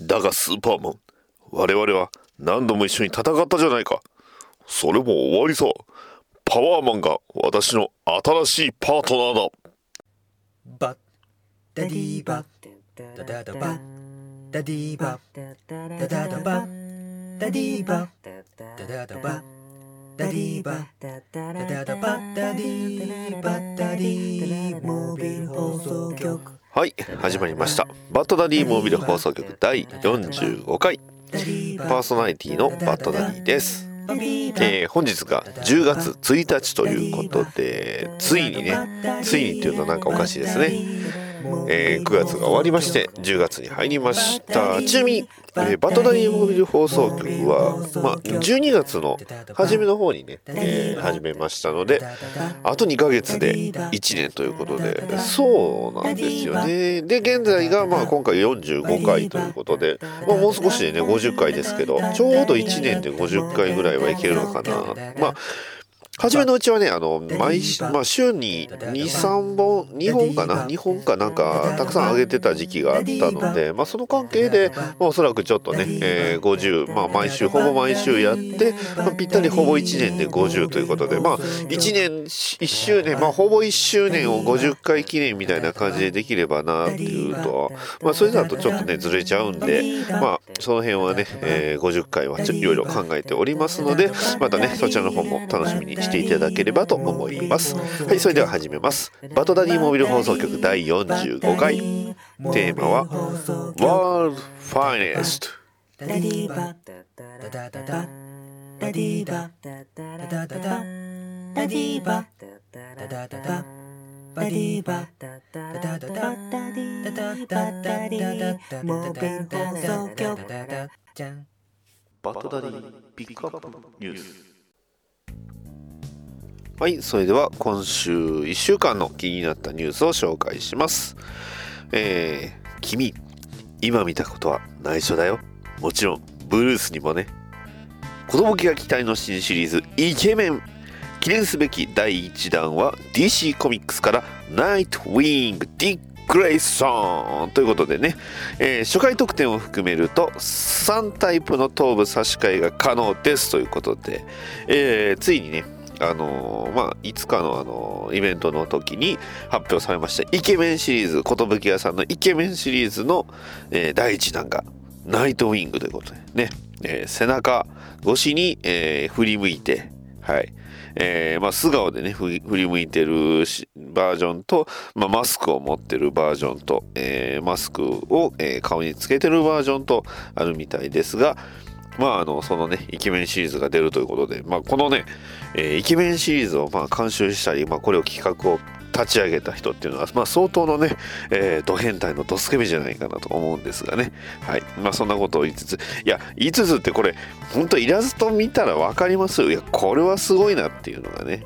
だがスーパーマン、我々は何度も一緒に戦ったじゃないか。それも終わりさ。パワーマンが私の新しいパートナーだ。バッダディーバッダダダバッダディーバッダダダバッダディーバッダダダバッダディーバッダダダバッダディーバッダディーモービル放送局はい、始まりました。バットダディモービル放送局第45回。パーソナリティのバットダディです。えー本日が10月1日ということで、ついにね、ついにっていうのはなんかおかしいですね。えー9月が終わりまして10月に入りました。ちなみに、えーバットダディモービル放送局は、まあ、12月の初めの方にね、えー始めましたのであと2ヶ月で1年ということでそうなんですよね。で現在がまあ今回45回ということで、まあ、もう少しでね50回ですけどちょうど1年で50回ぐらいはいけるのかな。まあ初めのうちはね、あの、毎週、まあ、週に2、3本、2本かな ?2 本かなんか、たくさん上げてた時期があったので、まあ、その関係で、まあ、おそらくちょっとね、えー50、まあ、毎週、ほぼ毎週やって、まあ、ぴったりほぼ1年で50ということで、まあ、1年、1周年、まあ、ほぼ1周年を50回記念みたいな感じでできればな、っていうと、まあ、それだとちょっとね、ずれちゃうんで、まあ、その辺はね、えー50回はちょいろいろ考えておりますので、またね、そちらの方も楽しみにしていただければと思います。はい、それでは始めます。バトダディモビル放送局第45回。テーマは、ィーバッダダダダダディーバッダダダダダディーバッダダダダバディーバッダダダダダダディーバッダディーモービル放送局じゃんバトダディピックアップニュース。はい、それでは今週1週間の気になったニュースを紹介します。えー、君、今見たことは内緒だよ。もちろん、ブルースにもね。子供気が期待の新シリーズ、イケメン記念すべき第1弾は DC コミックスからナイトウィング・ディック・グレイソンということでね、えー初回特典を含めると3タイプの頭部差し替えが可能ですということで、えーついにねあのーまあいつかのあのーイベントの時に発表されましたイケメンシリーズ寿屋さんのイケメンシリーズの、えー第1弾がナイトウィングということでね、え背中越しに、え振り向いてはい。えーまあ、素顔でね振り向いてるバージョンと、まあ、マスクを持ってるバージョンと、えーマスクを、えー顔につけてるバージョンとあるみたいですが、まあ、あのそのねイケメンシリーズが出るということで、まあ、このね、えーイケメンシリーズをまあ監修したり、まあ、これを企画を立ち上げた人っていうのは、まあ、相当のね、えー、ド変態のドスケベじゃないかなと思うんですがね。はい。まあ、そんなことを言いつつ、いや、言いつつってこれ、本当イラスト見たらわかりますよ。いや、これはすごいなっていうのがね。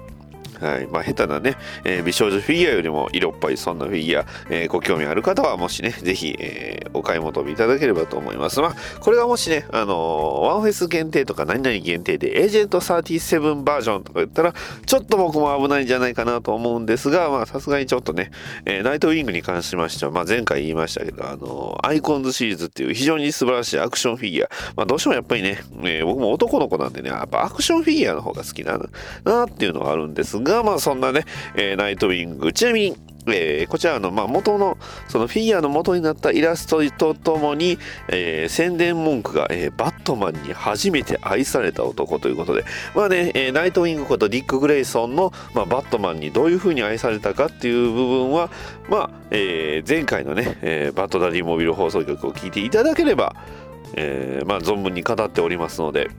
はい。まあ、下手なね、えー美少女フィギュアよりも色っぽいそんなフィギュア、えーご興味ある方は、もしね、ぜひ、えーお買い求めいただければと思います。まあ、これがもしね、あのーワンフェス限定とか何々限定で、エージェント37バージョンとか言ったら、ちょっと僕も危ないんじゃないかなと思うんですが、まあ、さすがにちょっとね、えーナイトウィングに関しましては、まあ、前回言いましたけど、あの Icons シリーズっていう非常に素晴らしいアクションフィギュア、まあ、どうしてもやっぱりね、え僕も男の子なんでね、やっぱアクションフィギュアの方が好きだな、なっていうのはあるんですが、まあ、そんなね、えーナイトウィング、ちなみに、えーこちらの、まあ、元のそのフィギュアの元になったイラストとともに、えー宣伝文句が、えーバットマンに初めて愛された男ということで、まあね、えナイトウィングことディック・グレイソンの、まあ、バットマンにどういう風に愛されたかっていう部分は、まあえ前回のね、えバットダディモビル放送局を聞いていただければ、えーまあ、存分に語っておりますので、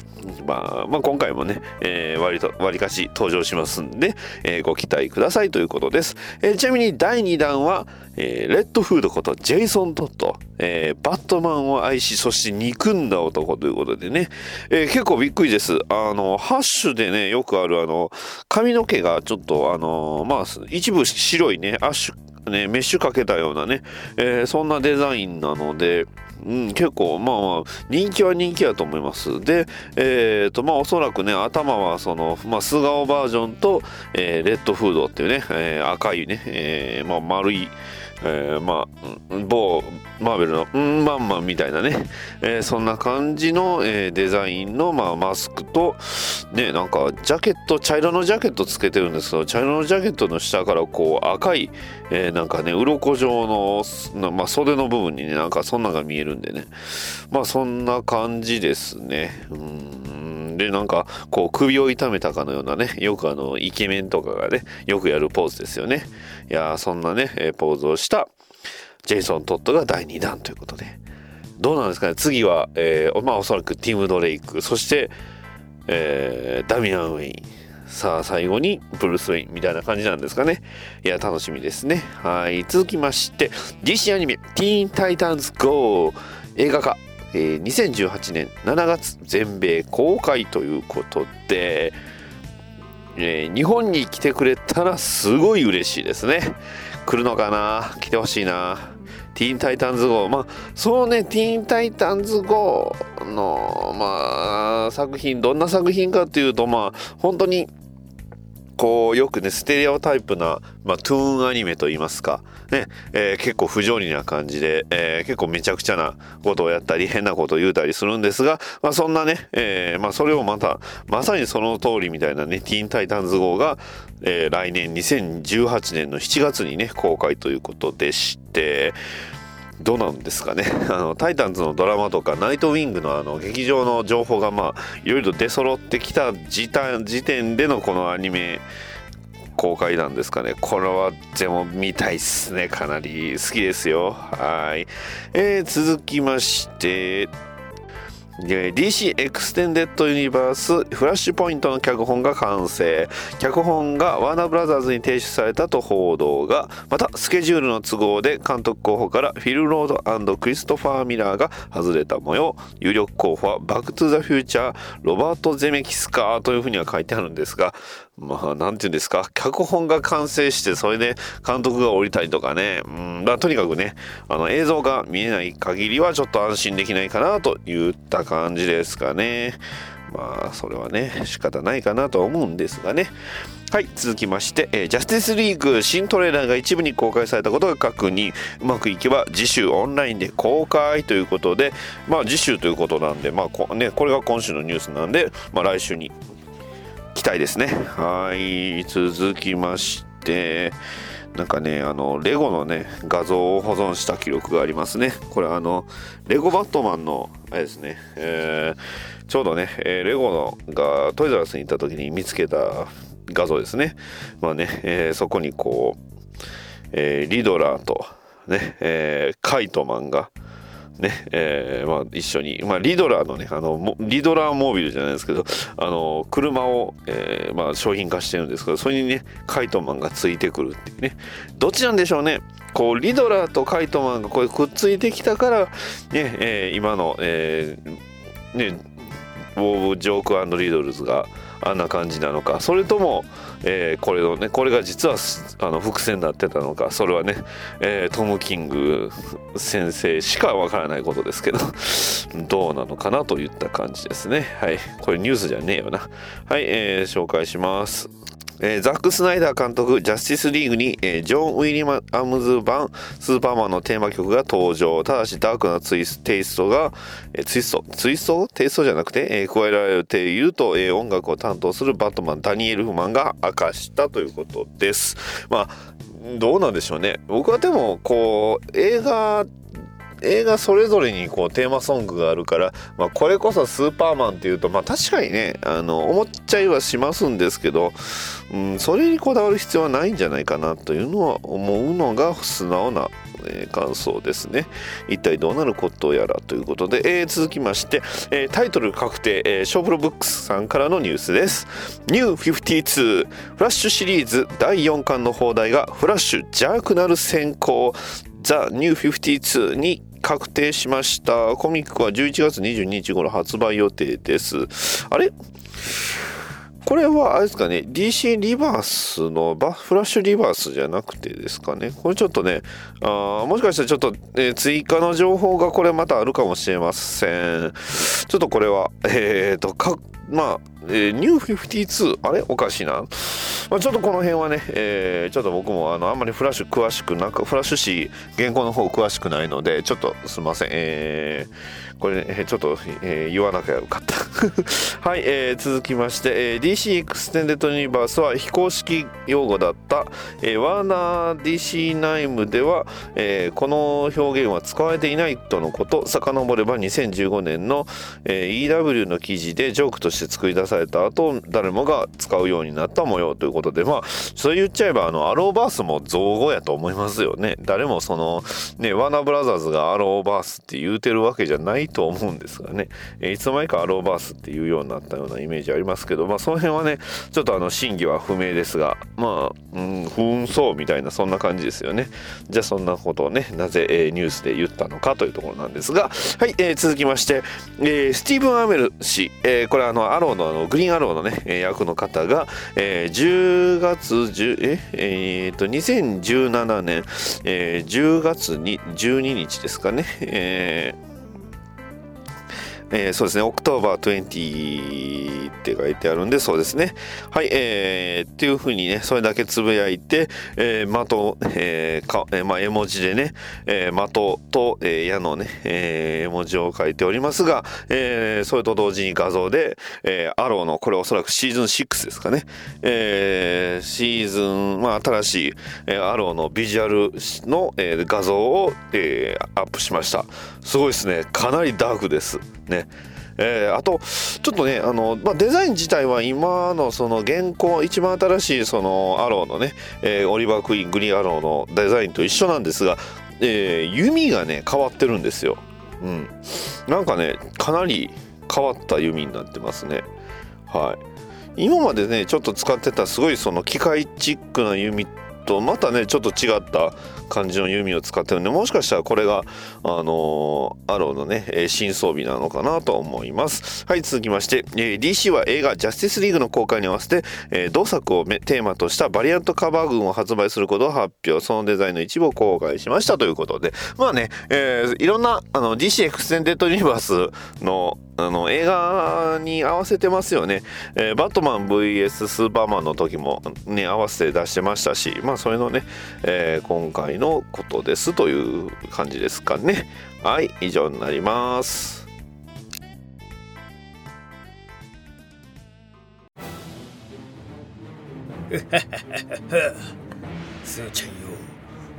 まあ、まあ今回もね、えー割と割かし登場しますんで、えーご期待くださいということです、えちなみに第2弾は、えレッドフードことジェイソン・トット、えバットマンを愛しそして憎んだ男ということでね、え結構びっくりです。あのハッシュでねよくあるあの髪の毛がちょっとあのまあ一部白いねアッシュね、メッシュかけたようなね、えそんなデザインなので、うん、結構まあまあ人気は人気やと思います。でえっ、とまあおそらくね頭はその、まあ、素顔バージョンと、えーレッドフードっていうね、えー赤いね、えーまあ、丸いえー、まあ某マーベルのうんまんまんみたいなね、えー、そんな感じの、えー、デザインの、まあ、マスクとねなんかジャケット茶色のジャケットつけてるんですけど茶色のジャケットの下からこう赤い、えー、なんかね鱗状の、まあ、袖の部分にねなんかそんなが見えるんでね。まあそんな感じですね。うん。でなんかこう首を痛めたかのようなねよくあのイケメンとかがねよくやるポーズですよね。いやそんなねポーズをしてた。ジェイソン・トッドが第2弾ということで。どうなんですかね。次は、えー、まあおそらくティム・ドレイク。そして、えー、ダミアン・ウェイン。さあ最後にブルース・ウェインみたいな感じなんですかね。いや楽しみですね。はい。続きまして DC アニメ「ティーン・タイタンズ GO」映画化。えー、2018年7月全米公開ということで、えー、日本に来てくれたらすごい嬉しいですね。来るのかな？来てほしいな。ティーンタイタンズ号まあそのねティーンタイタンズ号のまあ作品どんな作品かっていうとまあ本当にこうよくねステレオタイプな、まあ、トゥーンアニメといいますか、ねえー、結構不条理な感じで、えー、結構めちゃくちゃなことをやったり変なことを言うたりするんですが、まあ、そんなね、えーまあ、それをまたまさにその通りみたいなねティーンタイタンズ号が、えー、来年2018年の7月にね公開ということでしてどうなんですかね。あのタイタンズのドラマとかナイトウィングのあの劇場の情報がまあいろいろ出揃ってきた時時点でのこのアニメ公開なんですかね。これはでも見たいっすね。かなり好きですよ。はい、えー、続きまして DC エクステンデッドユニバースフラッシュポイントの脚本が完成。脚本がワーナーブラザーズに提出されたと報道がまたスケジュールの都合で監督候補からフィル・ロードクリストファー・ミラーが外れた模様。有力候補はバック・トゥ・ザ・フューチャーロバート・ゼメキスかというふうには書いてあるんですがまあ、なんて言うんですか、脚本が完成して、それで監督が降りたりとかね、うん、まあ、とにかくね、あの、映像が見えない限りはちょっと安心できないかなといった感じですかね。まあ、それはね、仕方ないかなとは思うんですがね。はい、続きまして、えー、ジャスティスリーグ新トレーラーが一部に公開されたことが確認。うまくいけば次週オンラインで公開ということで、まあ次週ということなんで、まあこ,、ね、これが今週のニュースなんで、まあ来週に期待ですね。はい、続きまして、なんかね、あの、レゴのね、画像を保存した記録がありますね。これあの、レゴバットマンの、あれですね、えー、ちょうどね、えー、レゴのがトイザラスに行った時に見つけた画像ですね。まあね、えー、そこにこう、えリドラーと、ね、えカイトマンが、ね、えー、まあ、一緒に、まあ、リドラーのね、あの、リドラーモービルじゃないですけど、あの、車を、えー、まあ、商品化してるんですけど、それにね、カイトマンがついてくるっていうね。どっちなんでしょうね。こう、リドラーとカイトマンがこうくっついてきたから、ね、えー、今の、えー、ね、ウォーブ・ジョークリドルズが、あんな感じなのかそれとも、えー、これのねこれが実はあの伏線になってたのかそれはね、えー、トム・キング先生しかわからないことですけど どうなのかなといった感じですね。はい。これニュースじゃねえよな。はい、えー、紹介します。えー、ザック・スナイダー監督、ジャスティス・リーグに、えー、ジョン・ウィリアムズ版スーパーマンのテーマ曲が登場。ただし、ダークなツイステイストが、えー、ツイスト、ツイスト？テイストじゃなくて、えー、加えられていると、えー、音楽を担当するバットマン、ダニエル・フマンが明かしたということです。まあ、どうなんでしょうね。僕はでも、こう、映画映画それぞれにこうテーマソングがあるから、まあ、これこそスーパーマンっていうと、まあ、確かにねあの思っちゃいはしますんですけど、うん、それにこだわる必要はないんじゃないかなというのは思うのが素直なえー、感想ですね。一体どうなることやらということで、えー、続きまして、えー、タイトル確定、えー、ショープロブックスさんからのニュースです。ニュー52フラッシュシリーズ第4巻の放題がフラッシュ邪悪なる先行ザ・ニュー52に確定しました。コミックは11月22日頃発売予定です。あれ？これはあれですかね、DC リバースのバフラッシュリバースじゃなくてですかね？これちょっとね、あもしかしたらちょっと、えー、追加の情報がこれまたあるかもしれません。ちょっとこれは、えっ、ー、と、まあ、えー、ニュー52あれ？おかしいな、まあ、ちょっとこの辺はね、えー、ちょっと僕もあのあんまりフラッシュ詳しくなくフラッシュ誌原稿の方詳しくないのでちょっとすいません、えー、これ、ね、ちょっと、えー、言わなきゃよかった。はい、えー、続きまして、えー、DC エクステンデッドユニバースは非公式用語だった、えー、ワーナー DC 内部では、えー、この表現は使われていないとのこと。遡れば2015年の、えー、EW の記事でジョークとして作り出された後誰もが使うようになった模様ということで。まあそう言っちゃえばあのアローバースも造語やと思いますよね。誰もそのねワーナーブラザーズがアローバースって言うてるわけじゃないと思うんですがね、え、いつの間にかアローバースっていうようになったようなイメージありますけどまあその辺はねちょっとあの真偽は不明ですがまあうん不運そうみたいなそんな感じですよね。じゃあそんなことをねなぜ、え、ニュースで言ったのかというところなんですがはい、えー、続きまして、えー、スティーブン・アメル氏、えー、これあのアローのあのグリーンアローのね役の方が、えー、10月10ええー、と2017年、えー、10月に12日ですかね、えーえー、そうですね、 October 20って書いてあるんで、そうですね。はい、えー、っていうふうにね、それだけつぶやいて、えー、的、えー、か、えー、まあ、絵文字でね、えー、的と、えー、矢のね、えー、絵文字を書いておりますが、えー、それと同時に画像で、えー、アローの、これおそらくシーズン6ですかね、えー、シーズン、まあ、新しい、えー、アローのビジュアルの、えー、画像を、えー、アップしました。すごいですね。かなりダークです。ね。えー、あとちょっとねあの、まあ、デザイン自体は今のその現行一番新しいそのアローのね、えー、オリバー・クイーングリーンアローのデザインと一緒なんですが、えー、弓がね変わってるんですよ。うん、なんかねかなり変わった弓になってますね。はい、今までねちょっと使ってたすごいその機械チックな弓とまたねちょっと違った感じの弓を使ってるんでもしかしたらこれがあのー、アローのね新装備なのかなと思います。はい続きまして、えー、DC は映画ジャスティスリーグの公開に合わせて、えー、同作をテーマとしたバリアントカバー群を発売することを発表。そのデザインの一部を公開しました。ということで。まあね、えー、いろんなあの DC エクステンデッドユニバースのあの映画に合わせてますよね、えー、バットマン VS スーパーマンの時もね合わせて出してましたしまあそれのね、えー、今回のことですという感じですかね。はい以上になります。すーちゃんよ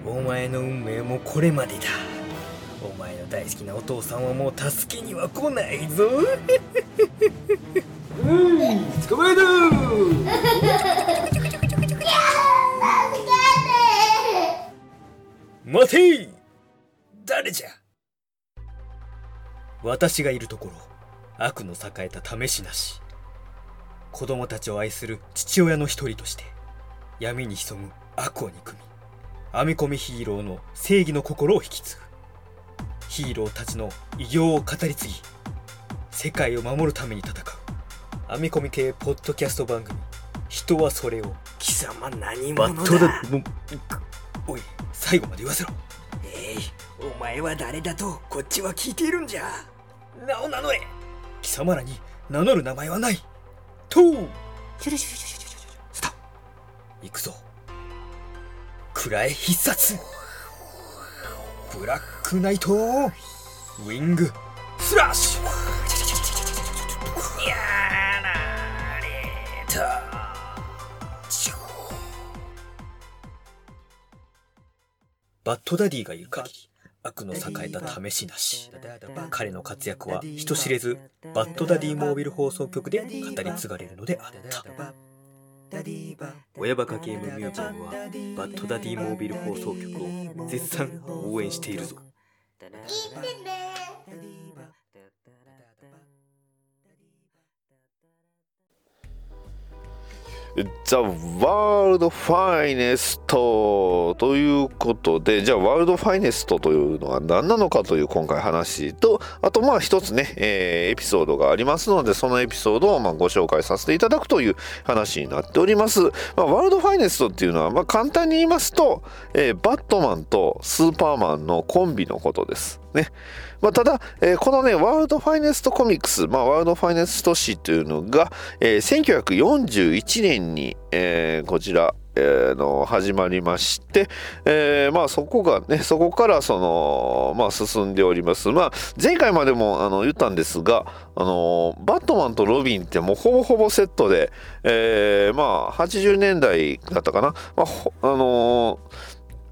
お前の運命もこれまでだ。お前の大好きなお父さんはもう助けには来ないぞ。うん捕まえた 待て誰じゃ。私がいるところ悪の栄えた試しなし。子供たちを愛する父親の一人として闇に潜む悪を憎み編み込みヒーローの正義の心を引き継ぐ。ヒーローたちの偉業を語り継ぎ世界を守るために戦う。編み込み系ポッドキャスト番組。人はそれを貴様何者だ。おい最後まで言わせろ。えいお前は誰だとこっちは聞いているんじゃ。名を名乗れ。貴様らに名乗る名前はない。とう。シュルシュルシュルシュルシュルスター行くぞ。暗い必殺。ブラックナイトウィング。スラッシュ。やられ。たバッドダディがいる限り悪の栄えた試しなし。彼の活躍は人知れずバッドダディモービル放送局で語り継がれるのであった。親バカゲームミュージアムはバッドダディモービル放送局を絶賛応援しているぞ。いってね。ザ・ワールド・ファイネストということで、じゃあワールド・ファイネストというのは何なのかという今回話と、あとまあ一つね、えー、エピソードがありますので、そのエピソードをまあご紹介させていただくという話になっております。まあ、ワールド・ファイネストっていうのは、まあ簡単に言いますと、えー、バットマンとスーパーマンのコンビのことです。ね。まあ、ただ、えー、このね、ワールドファイネストコミックス、まあ、ワールドファイネスト誌というのが、えー、1941年に、えー、こちら、えー、の始まりまして、えー、まあそこがね、そこからその、まあ進んでおります。まあ前回までもあの言ったんですが、あの、バットマンとロビンってもうほぼほぼセットで、えー、まあ80年代だったかな。まあ、あの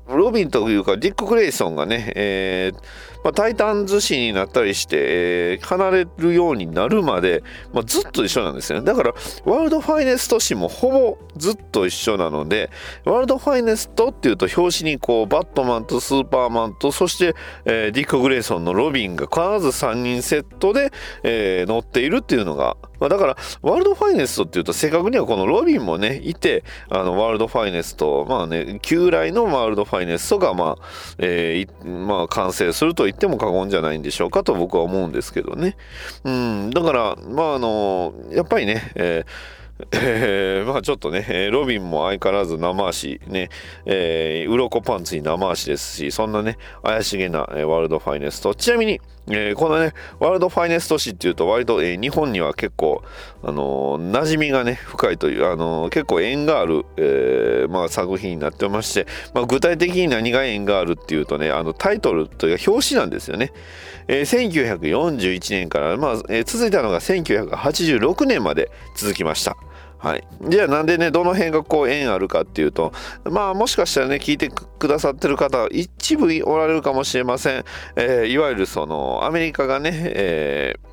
ロビンというかディック・グレイソンがね、えーまあ、タイタンズ紙になったりして、えー、離れるようになるまで、まあ、ずっと一緒なんですよね。だから、ワールドファイネスト誌もほぼずっと一緒なので、ワールドファイネストっていうと表紙にこう、バットマンとスーパーマンと、そして、えー、ディック・グレイソンのロビンが必ず3人セットで、えー、載っているっていうのが、まあ、だから、ワールドファイネストっていうと、正確にはこのロビンもね、いて、あの、ワールドファイネスト、まあね、旧来のワールドファイネストが、まあ、えー、まあ、完成するという言っても過言じゃないんでしょうかと僕は思うんですけどね。うん、だから、まあ、あの、やっぱりね、えーえー、まあちょっとね、ロビンも相変わらず生足、ね、えー、鱗パンツに生足ですし、そんなね、怪しげな、えー、ワールドファイネスト。ちなみに、えー、このね、ワールドファイネスト誌っていうと、割と、えー、日本には結構、あのー、馴染みがね、深いという、あのー、結構縁がある、えー、まあ作品になってまして、まあ具体的に何が縁があるっていうとね、あのタイトルというか表紙なんですよね。えー、1941年から、まあ、えー、続いたのが1986年まで続きました。はい、じゃあなんでねどの辺がこう縁あるかっていうとまあもしかしたらね聞いてくださってる方一部おられるかもしれません、えー、いわゆるそのアメリカがね、えー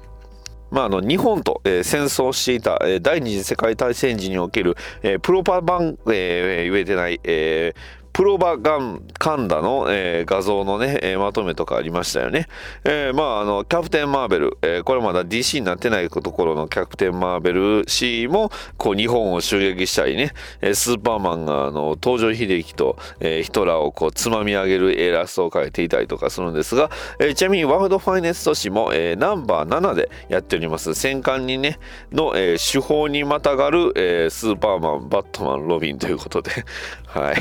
まあ、あの日本と、えー、戦争していた、えー、第二次世界大戦時における、えー、プロパバン、えー、言えてない、えー、プロバガンカンダの、えー、画像のね、えー、まとめとかありましたよね。えー、まあ、あの、キャプテン・マーベル、え、これまだ DC になってないところのキャプテン・マーベル氏も、こう、日本を襲撃したりね、え、スーパーマンが、あの、登場秀樹と、え、ヒトラーをこう、つまみ上げるイラストを描いていたりとかするんですが、え、ちなみにワールドファイネスト氏も、え、ナンバー7でやっております、戦艦にね、の、え、手法にまたがる、え、スーパーマン、バットマン、ロビンということで、はい。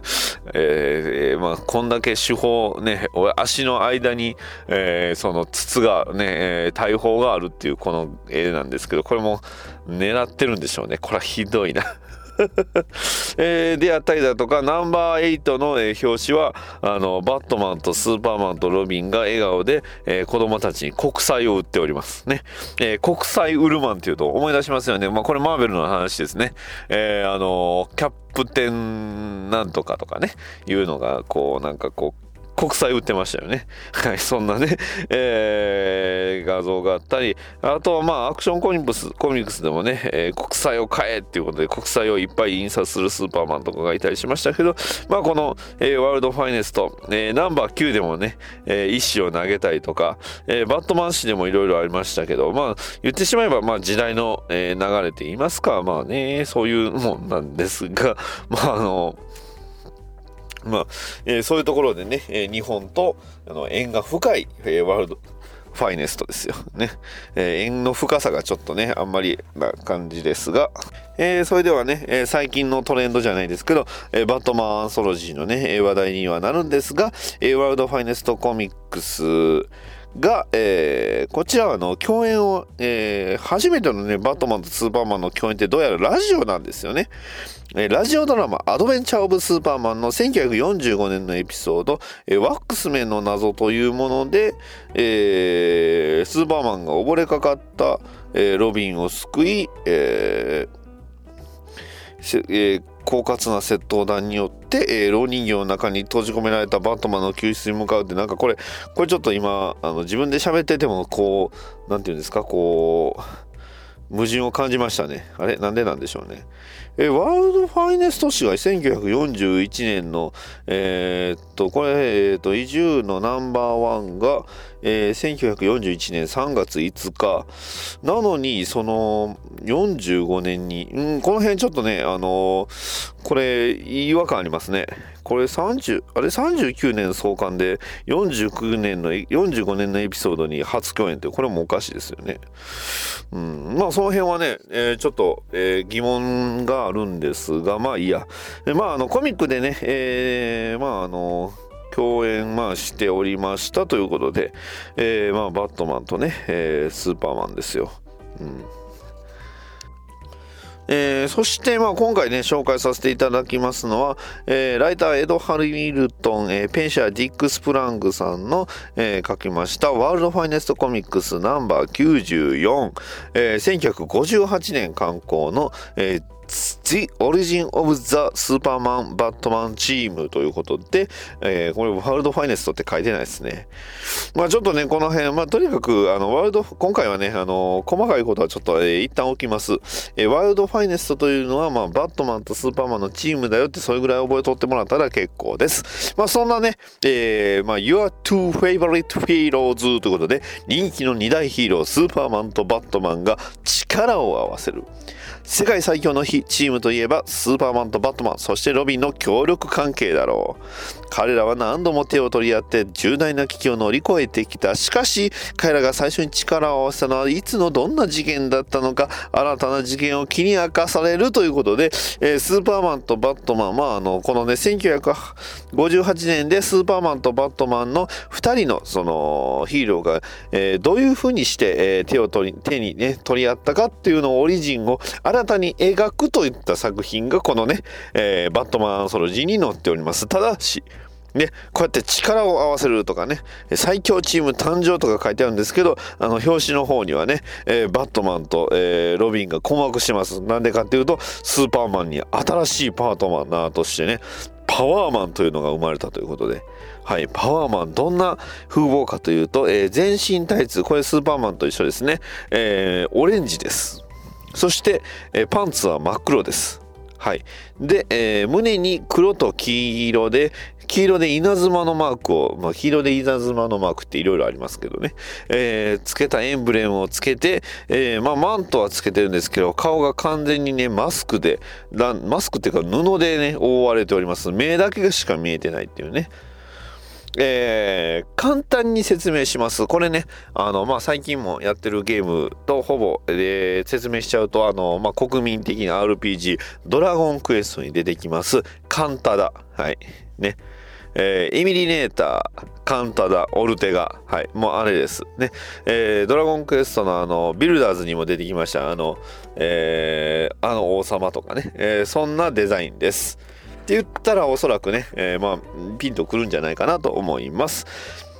えー、まあ、こんだけ手法ね、足の間に、えー、その筒がね、え、大砲があるっていうこの絵なんですけど、これも狙ってるんでしょうね。これはひどいな。えー、であったりだとか、ナンバー8の、えー、表紙は、あの、バットマンとスーパーマンとロビンが笑顔で、えー、子供たちに国債を売っておりますね。えー、国債ウルマンっていうと思い出しますよね。まあ、これマーベルの話ですね。えー、あのキャップテンなんとかとかね、いうのが、こう、なんかこう、国債売ってましたよね。はい、そんなね、えー、画像があったり、あとはまあ、アクションコミックス、コミックスでもね、えー、国債を買えっていうことで、国債をいっぱい印刷するスーパーマンとかがいたりしましたけど、まあ、この、えー、ワールドファイネスト、えー、ナンバー9でもね、えー、石を投げたりとか、えー、バットマン誌でもいろいろありましたけど、まあ、言ってしまえば、まあ、時代の、えー、流れて言いますか、まあね、そういうもんなんですが、まあ、あの、まあ、えー、そういうところでね、えー、日本とあの縁が深い、えー、ワールドファイネストですよね。え、縁の深さがちょっとね、あんまりな感じですが、え、それではね、え、最近のトレンドじゃないですけど、え、バットマンアンソロジーのね、話題にはなるんですが、え、ワールドファイネストコミックスが、えー、こちらはの共演を、えー、初めてのね、バットマンとスーパーマンの共演ってどうやらラジオなんですよね。ラジオドラマアドベンチャー・オブ・スーパーマンの1945年のエピソード、ワックスメンの謎というもので、えー、スーパーマンが溺れかかった、えー、ロビンを救い、えーえー狡猾な窃盗団によって、えー、老人形の中に閉じ込められたバットマンの救出に向かうってなんかこれこれちょっと今あの自分で喋っててもこう何て言うんですかこう矛盾を感じましたね。あれ？なんでなんでしょうね。えワールドファイネスト市が1941年の、えー、っと、これ、えー、っと、移住のナンバーワンが、えー、1941年3月5日。なのに、その、45年に、うん、この辺ちょっとね、あのー、これ、違和感ありますね。これ30、あれ39年創刊で49年の、45年のエピソードに初共演って、これもおかしいですよね。うん、まあその辺はね、えー、ちょっと、えー、疑問があるんですが、まあいいや。まああのコミックでね、えー、まああの、共演、まあ、しておりましたということで、えー、まあ、バットマンとね、えー、スーパーマンですよ。うんえー、そして、まあ、今回ね、紹介させていただきますのは、えー、ライター、エド・ハリミルトン、えー、ペンシャー・ディック・スプラングさんの、え書きました、ワールド・ファイネスト・コミックスナンバー94、え1958年刊行の、え The Origin of the Superman Batman Team ということで、えー、これワールドファイネストって書いてないですね。まあちょっとね、この辺、まあとにかく、あの、ワールド、今回はね、あの、細かいことはちょっと、えー、一旦置きます。えー、ワールドファイネストというのは、まあバットマンとスーパーマンのチームだよって、それぐらい覚えとってもらったら結構です。まあそんなね、えー、まあ Your two favorite heroes ということで、人気の2大ヒーロー、スーパーマンとバットマンが力を合わせる。世界最強のチームといえばスーパーマンとバットマンそしてロビンの協力関係だろう。彼らは何度も手を取り合って重大な危機を乗り越えてきたしかし彼らが最初に力を合わせたのはいつのどんな事件だったのか新たな事件を気に明かされるということで、えー、スーパーマンとバットマンまああのこのね1958年でスーパーマンとバットマンの2人のそのヒーローが、えー、どういうふうにして、えー、手を取り手にね取り合ったかっていうのをオリジンを新たに描くといった作品がこのね、え、バットマンソロジーに載っております。ただし、ね、こうやって力を合わせるとかね、最強チーム誕生とか書いてあるんですけど、あの、表紙の方にはね、えー、バットマンと、えー、ロビンが困惑してます。なんでかっていうと、スーパーマンに新しいパートマンナーとしてね、パワーマンというのが生まれたということで、はい、パワーマン、どんな風貌かというと、えー、全身タイツ、これスーパーマンと一緒ですね、えー、オレンジです。そして、えパンツは真っ黒です。はい。で、えー、胸に黒と黄色で、黄色で稲妻のマークを、まあ、黄色で稲妻のマークっていろいろありますけどね、えー、つけたエンブレムをつけて、えー、まあ、マントはつけてるんですけど、顔が完全にね、マスクで、マスクっていうか布でね、覆われております。目だけしか見えてないっていうね。えー、簡単に説明します。これね、あの、まあ、最近もやってるゲームとほぼ、えー、説明しちゃうと、あの、まあ、国民的な RPG、ドラゴンクエストに出てきます、カンタダ。はい。ね。えー、イミリネーター、カンタダ、オルテガ。はい。もうあれです。ね。えー、ドラゴンクエストのあの、ビルダーズにも出てきました。あの、えー、あの王様とかね。えー、そんなデザインです。って言ったらおそらくね、えー、まあ、ピンとくるんじゃないかなと思います。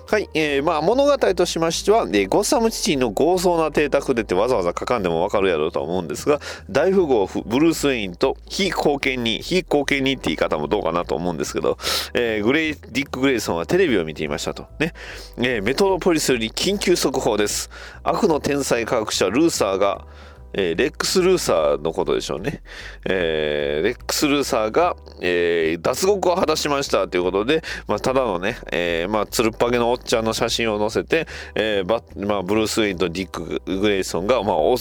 はい、えー、まあ物語としましては、えー、ゴッサム父の豪壮な邸宅でってわざわざ書かんでもわかるやろうと思うんですが、大富豪ブルース・ウェインと非貢献に、非貢献にって言い方もどうかなと思うんですけど、えー、グレイ、ディック・グレイソンはテレビを見ていましたと。ね。えー、メトロポリスより緊急速報です。悪の天才科学者ルーサーが、えー、レックス・ルーサーのことでしょうね。えー、レックス・ルーサーが、えー、脱獄を果たしましたということで、まあ、ただのね、えー、まあ、つるっぱげのおっちゃんの写真を載せて、えー、バまあ、ブルース・ウィンとディック・グレイソンが、まあ、お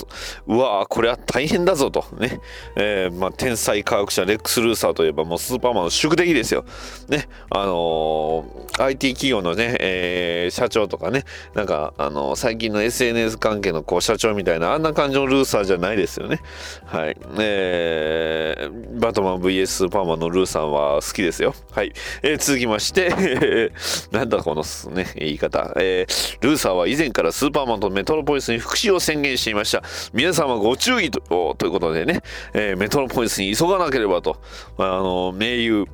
うわこれは大変だぞと、ね、えー、まあ、天才科学者レックス・ルーサーといえばもうスーパーマンの宿敵ですよ。ね、あのー、IT 企業のね、えー、社長とかね、なんか、あのー、最近の SNS 関係のこう社長みたいな、あんな感じのルーサーじゃないですよね。はい。えー、バトマン VS スーパーマンのルーさんは好きですよ。はい。えー、続きまして、なんだこのね、言い方。えー、ルーサーは以前からスーパーマンとメトロポリスに復讐を宣言していました。皆様ご注意とということでね、えー、メトロポリスに急がなければと、あの、盟友、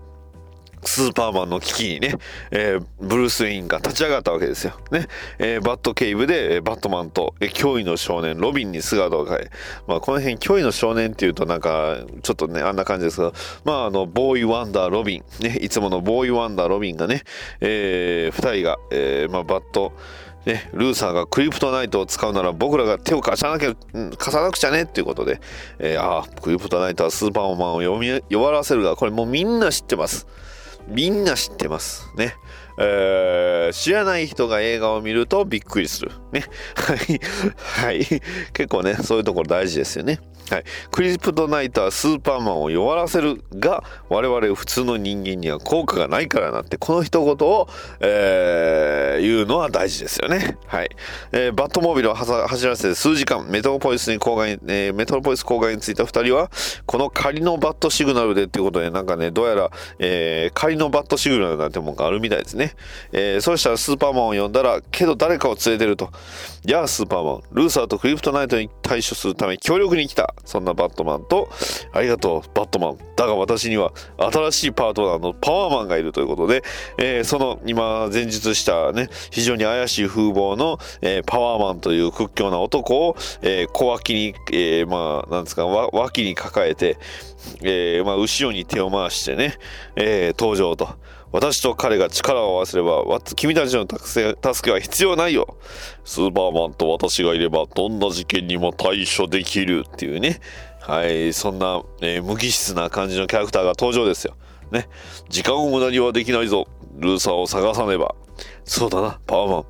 スーパーマンの危機にね、えー、ブルース・ウィンが立ち上がったわけですよ。ね。えー、バットケイブでえ、バットマンと、えー、脅威の少年、ロビンに姿を変え、まあ、この辺、脅威の少年っていうとなんか、ちょっとね、あんな感じですが、まあ、あの、ボーイ・ワンダー・ロビン、ね、いつものボーイ・ワンダー・ロビンがね、えー、二人が、えー、まあ、バット、ね、ルーサーがクリプトナイトを使うなら僕らが手を貸さなきゃ、貸さなくちゃねっていうことで、えー、ああ、クリプトナイトはスーパーマンを読み弱らせるが、これもうみんな知ってます。みんな知ってます。ね。えー、知らない人が映画を見るとびっくりする。ね。はい。はい。結構ね、そういうところ大事ですよね。はい、クリプトナイトはスーパーマンを弱らせるが我々普通の人間には効果がないからなってこの一言を、えー、言うのは大事ですよね。はいえー、バットモービルを走らせて数時間メトロポリスに郊外、えー、メトロポリス郊外に着いた2人はこの仮のバットシグナルでっていうことでなんかねどうやら、えー、仮のバットシグナルなんてもんがあるみたいですね。ね。えー、そうしたらスーパーマンを呼んだら、けど誰かを連れてると。やあ、スーパーマン、ルーサーとクリプトナイトに対処するため協力に来た。そんなバットマンと、ありがとう、バットマン。だが私には新しいパートナーのパワーマンがいるということで、えー、その今前述したね、非常に怪しい風貌の、えー、パワーマンという屈強な男を、えー、小脇に、え、まあ、なんですか、脇に抱えて、え、まあ、後ろに手を回してね、え、登場と。私と彼が力を合わせれば、君たちの助けは必要ないよ。スーパーマンと私がいれば、どんな事件にも対処できるっていうね。はい、そんな、えー、無機質な感じのキャラクターが登場ですよ。ね。時間を無駄にはできないぞ。ルーサーを探さねば。そうだな、パワーマン。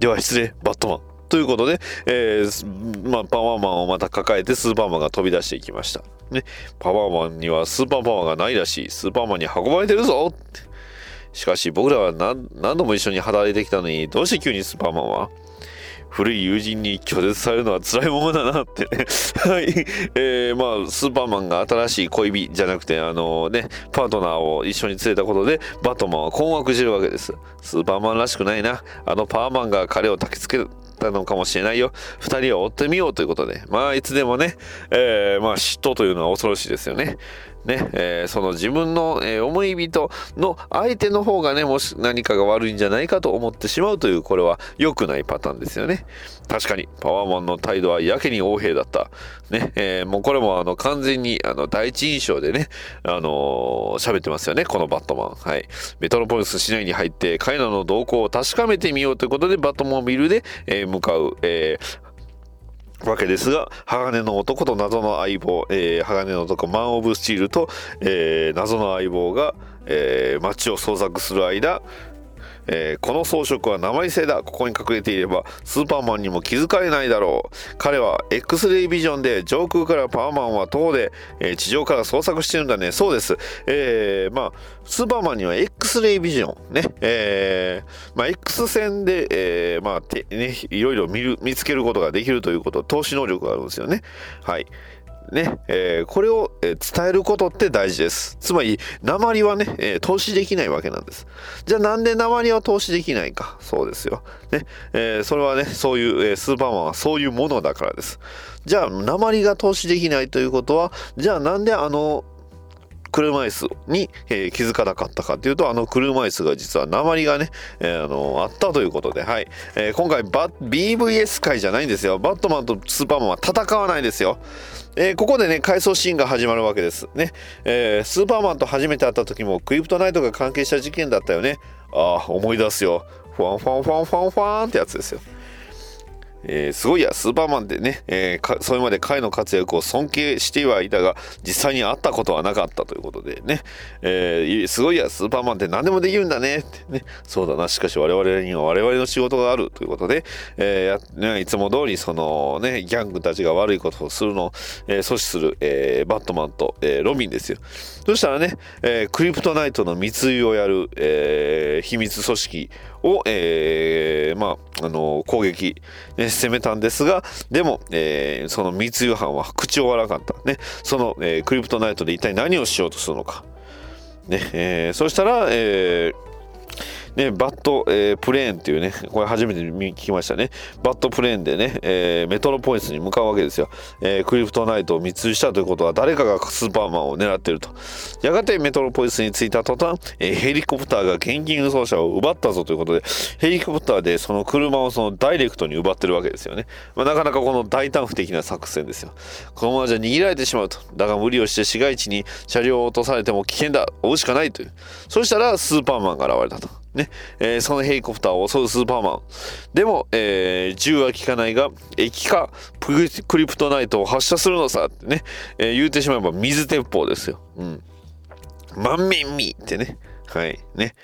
では失礼、バットマン。ということで、えー、まあ、パワーマンをまた抱えてスーパーマンが飛び出していきました。ね。パワーマンにはスーパーパワーがないらしい。スーパーマンに運ばれてるぞって。しかし僕らは何度も一緒に働いてきたのに、どうして急にスーパーマンは？古い友人に拒絶されるのは辛いものだなってね はい。えー、まあ、スーパーマンが新しい恋人じゃなくて、あのね、パートナーを一緒に連れたことで、バットマンは困惑してるわけです。スーパーマンらしくないな。あのパーマンが彼を焚きつけたのかもしれないよ。二人を追ってみようということで。まあ、いつでもね、えー、まあ、嫉妬というのは恐ろしいですよね。ね、えー、その自分の、えー、思い人の相手の方がね、もし何かが悪いんじゃないかと思ってしまうという、これは良くないパターンですよね。確かに、パワーマンの態度はやけに横柄だった。ね、えー、もうこれもあの完全にあの第一印象でね、あの喋ってますよね、このバットマン。はい。メトロポリス市内に入って、カイナの動向を確かめてみようということで、バットモービルで、え向かう、えーわけですが、鋼の男と謎の相棒、えー、鋼の男マン・オブ・スチールと、えー、謎の相棒が、えー、街を捜索する間、えー、この装飾は生性だ。ここに隠れていれば、スーパーマンにも気づかれないだろう。彼は X レイビジョンで上空からパワーマンは塔で、えー、地上から捜索してるんだね。そうです。えー、まあ、スーパーマンには X レイビジョン、ね、えー、まあ、X 線で、えー、まあ、ね、いろいろ見る、見つけることができるということ、投資能力があるんですよね。はい。ね、えー、これを、伝えることって大事です。つまり、鉛はね、えー、投資できないわけなんです。じゃあなんで鉛は投資できないか？そうですよ。ね、えー、それはね、そういう、えスーパーマンはそういうものだからです。じゃあ、鉛が投資できないということは、じゃあなんであの、車椅子に、えー、気づかなかったかというと、あの車椅子が実は鉛がね、えー、あのあったということで、はい。えー、今回バ、BVS 回じゃないんですよ。バットマンとスーパーマンは戦わないですよ。えー、ここでね、回想シーンが始まるわけです。ね。えー、スーパーマンと初めて会った時も、クリプトナイトが関係した事件だったよね。ああ、思い出すよ。ファンファンファンファンファンってやつですよ。えー、すごいや、スーパーマンでね、えー、それまで彼の活躍を尊敬してはいたが、実際に会ったことはなかったということでね、えー、すごいや、スーパーマンって何でもできるんだね。ってね、そうだな、しかし我々には我々の仕事があるということで、えー、ね、いつも通りそのね、ギャングたちが悪いことをするのを、えー、阻止する、えー、バットマンと、えー、ロビンですよ。そしたらね、えー、クリプトナイトの密輸をやる、えー、秘密組織を、えー、まあ、あの攻撃、ね、攻めたんですが、でも、えー、その密輸犯は口を割らなかった。ね、その、えー、クリプトナイトで一体何をしようとするのか。ね、えー、そしたら、えー、ね、バット、えー、プレーンっていうね、これ初めて聞きましたね。バットプレーンでね、えー、メトロポリスに向かうわけですよ。えー、クリプトナイトを密輸したということは誰かがスーパーマンを狙っていると。やがてメトロポリスに着いた途端、えー、ヘリコプターが現金輸送車を奪ったぞということで、ヘリコプターでその車をそのダイレクトに奪ってるわけですよね。まあ、なかなかこの大胆不敵な作戦ですよ。このままじゃ逃げられてしまうと。だが無理をして市街地に車両を落とされても危険だ。追うしかないという。そしたらスーパーマンが現れたと。ね、えー、そのヘリコプターを襲うスーパーマン。でも、えー、銃は効かないが、液化クリプトナイトを発射するのさってね、えー、言うてしまえば水鉄砲ですよ。うん。満面みってね。はい。ね。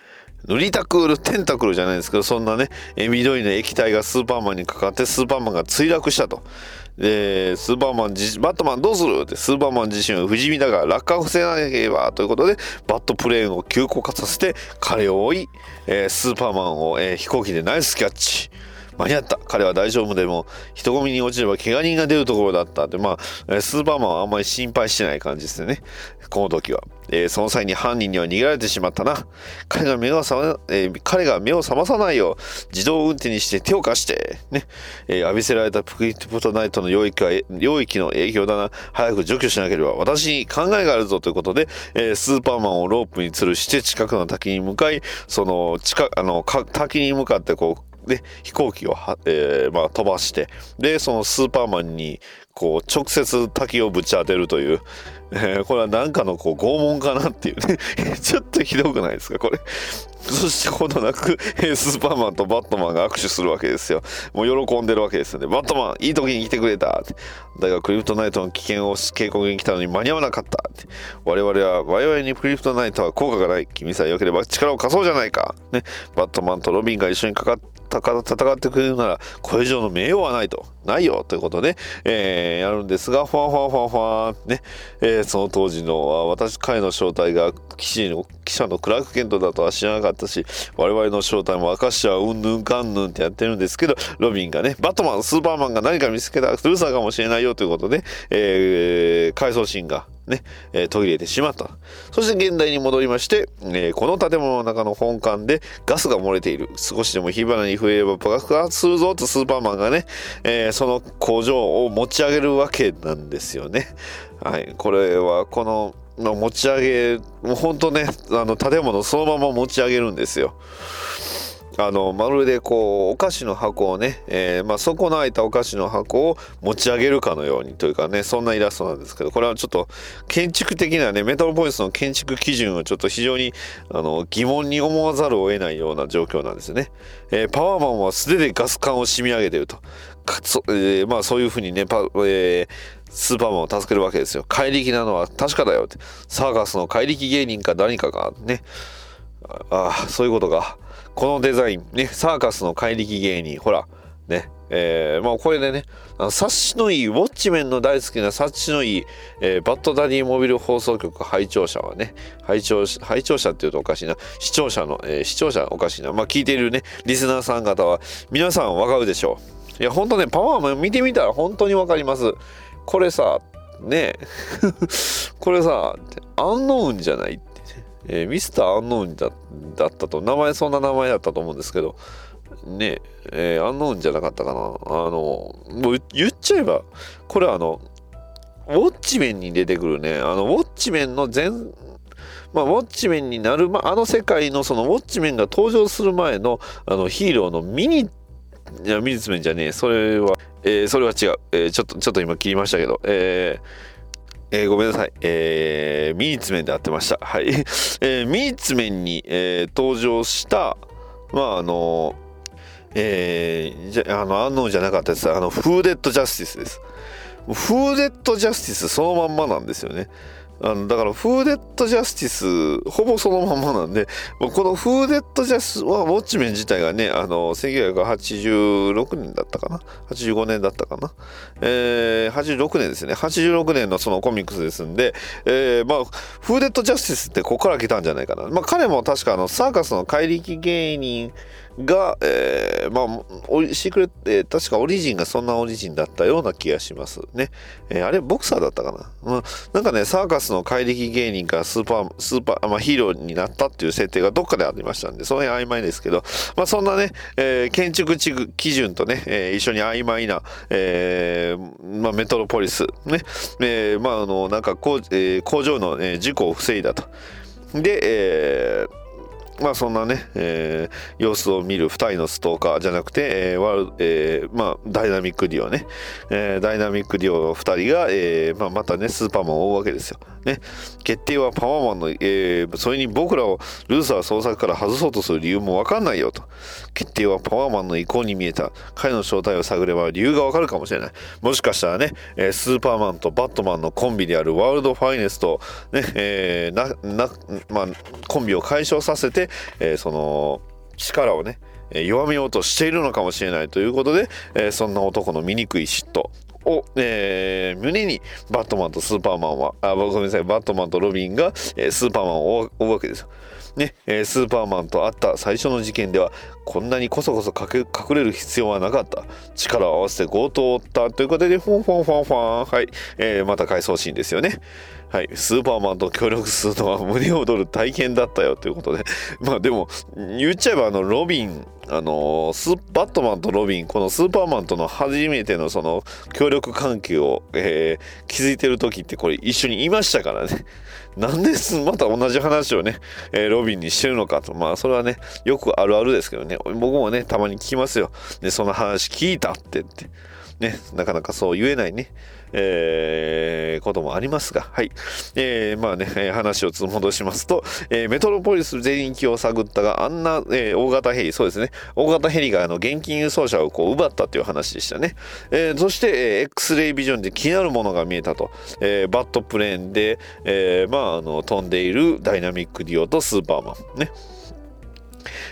塗りたくるテンタクルじゃないですけど、そんなね、緑の液体がスーパーマンにかかってスーパーマンが墜落したと。で、スーパーマン自、バットマンどうする？ってスーパーマン自身は不死身だが落下を防がなければということで、バットプレーンを急降下させて、彼を追い、えー、スーパーマンを、えー、飛行機でナイスキャッチ。間に合った。彼は大丈夫でも人混みに落ちれば怪我人が出るところだった。ってまあスーパーマンはあんまり心配してない感じですよね。この時は、えー、その際に犯人には逃げられてしまったな。彼が目を覚ま、えー、彼が目を覚まさないよう自動運転にして手を貸してね、えー、浴びせられたプクリプトナイトの領域は領域の影響だな。早く除去しなければ私に考えがあるぞということで、えー、スーパーマンをロープに吊るして近くの滝に向かいその近あの滝に向かってこうで飛行機をは、えーまあ、飛ばしてでそのスーパーマンにこう直接滝をぶち当てるという、えー、これは何かのこう拷問かなっていうね ちょっとひどくないですか？これそしてほどなく、スーパーマンとバットマンが握手するわけですよ。もう喜んでるわけですよね。バットマン、いい時に来てくれた。だがクリプトナイトの危険を警告に来たのに間に合わなかった。我々は、我々にクリプトナイトは効果がない。君さえ良ければ力を貸そうじゃないか。ね。バットマンとロビンが一緒にかかって、戦ってくれるならこれ以上の名誉はないと。ないよということで、えー、やるんですがファンファンファンファンね、えー、その当時の私彼の正体が記者の記者のクラーク・ケントだとは知らなかったし我々の正体も明石はうんぬんかんぬんってやってるんですけどロビンがねバットマンスーパーマンが何か見つけたルーサーかもしれないよということで、えー、回想シーンがね、え、途切れてしまった。そして現代に戻りまして、えー、この建物の中の本館でガスが漏れている。少しでも火花に触れれば爆発するぞとスーパーマンがね、えー、その工場を持ち上げるわけなんですよね。はい。これはこの、持ち上げ、もう本当ね、あの建物そのまま持ち上げるんですよ。あのまるでこうお菓子の箱をね、えー、まあ、底の開いたお菓子の箱を持ち上げるかのようにというかねそんなイラストなんですけどこれはちょっと建築的なねメトロポリスの建築基準をちょっと非常にあの疑問に思わざるを得ないような状況なんですね、えー、パワーマンは素手でガス管を締め上げてるとかそ、えー、まあそういうふうにねパ、えースーパーマンを助けるわけですよ。怪力なのは確かだよって。サーカスの怪力芸人か何かがね。ああ、そういうことか。このデザイン、ね、サーカスの怪力芸人、ほら、ね、えー、まあこれでね、あの察しのいい、ウォッチメンの大好きな察しのいい、えー、バッドダディモビル放送局拝聴者はね、拝聴拝聴者っていうとおかしいな、視聴者の、えー、視聴者おかしいな、まあ聞いているね、リスナーさん方は、皆さんわかるでしょう。いや、ほんとね、パワーマン見てみたら本当にわかります。これさ、ね これさ、アンノウンじゃないえー、ミスターアンノーンだだったと、名前そんな名前だったと思うんですけど、ねえー、アンノーンじゃなかったかな。あの、もう言っちゃえば、これあの、ウォッチメンに出てくるね、あの、ウォッチメンの前、まあ、ウォッチメンになる、ま、あの世界のそのウォッチメンが登場する前のあのヒーローのミニ、いや、ミニツメンじゃねえ、それは、えー、それは違う。えー、ちょっと、ちょっと今切りましたけど、えー、えー、ごめんなさい。えー、ミーツメンで合ってました。はい。えー、ミーツメンに、えー、登場した、まあ、あの、えー、じゃ、あの、アノンじゃなかったです。あの、フーデッドジャスティスです。フーデッドジャスティスそのまんまなんですよね。あのだからフーデッドジャスティスほぼそのままなんでこのフーデッドジャスティスはウォッチメン自体がねあの1986年だったかな？85年だったかな、えー、86年ですね。86年のそのコミックスですんで、えー、まあフーデッドジャスティスってここから来たんじゃないかな。まあ彼も確かあのサーカスの怪力芸人が、えー、まあ、シークレット、えー、確かオリジンがそんなオリジンだったような気がしますね。えー、あれ、ボクサーだったかな、うん、なんかね、サーカスの怪力芸人からスーパー、スーパー、まあ、ヒーローになったっていう設定がどっかでありましたんで、その辺曖昧ですけど、まあ、そんなね、えー、建築基準とね、えー、一緒に曖昧な、えー、まあ、メトロポリス、ね、えー、まあ、あの、なんか工,、えー、工場の、ね、事故を防いだと。で、えー、まあそんなね、えー、様子を見る2人のストーカーじゃなくて、えーワールえー、まあダイナミックディオね、えー、ダイナミックディオ2人が、えーまあ、またね、スーパーマンを追うわけですよ。ね、決定はパワーマンの、えー、それに僕らをルーサー捜索から外そうとする理由もわかんないよと。決定はパワーマンの意向に見えた。彼の正体を探れば理由がわかるかもしれない。もしかしたらね、えー、スーパーマンとバットマンのコンビであるワールドファイネスト、ね、えー、な、な、まあ、コンビを解消させて、えー、その、力をね、弱めようとしているのかもしれないということで、えー、そんな男の醜い嫉妬を、えー、胸にバットマンとスーパーマンは、あ、ごめんなさい、バットマンとロビンが、えー、スーパーマンを追うわけですよ。ね、えー、スーパーマンと会った最初の事件ではこんなにこそこそ隠れる必要はなかった。力を合わせて強盗を追ったということでフォンフォンフォンフォン。はい、えー、また回想シーンですよね。はい、スーパーマンと協力するのは胸を躍る体験だったよということで。まあでも言っちゃえばあのロビンあのスバットマンとロビンこのスーパーマンとの初めてのその協力関係を、えー、築いてる時ってこれ一緒にいましたからね。なんですまた同じ話をね、えー、ロビンにしてるのかと。まあそれはねよくあるあるですけどね。僕もねたまに聞きますよ。でその話聞いたってって。ねなかなかそう言えないね。えー、こともありますが、はい。えー、まあね、話を戻しますと、えー、メトロポリス全域を探ったが、あんな、えー、大型ヘリ、そうですね、大型ヘリがあの現金輸送車をこう奪ったという話でしたね。えー、そして、えー、X レイビジョンで気になるものが見えたと、えー、バットプレーンで、えー、まあ、あの、飛んでいるダイナミックディオとスーパーマン、ね。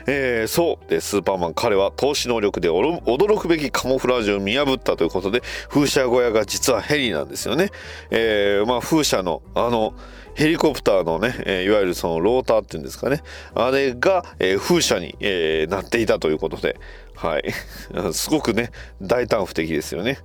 えー、そうでスーパーマン彼は投資能力で驚くべきカモフラージュを見破ったということで風車小屋が実はヘリなんですよね、えー、まあ風車のあのヘリコプターのね、えー、いわゆるそのローターっていうんですかね。あれが、え、風車に、え、なっていたということではい。すごくね、大胆不敵ですよね。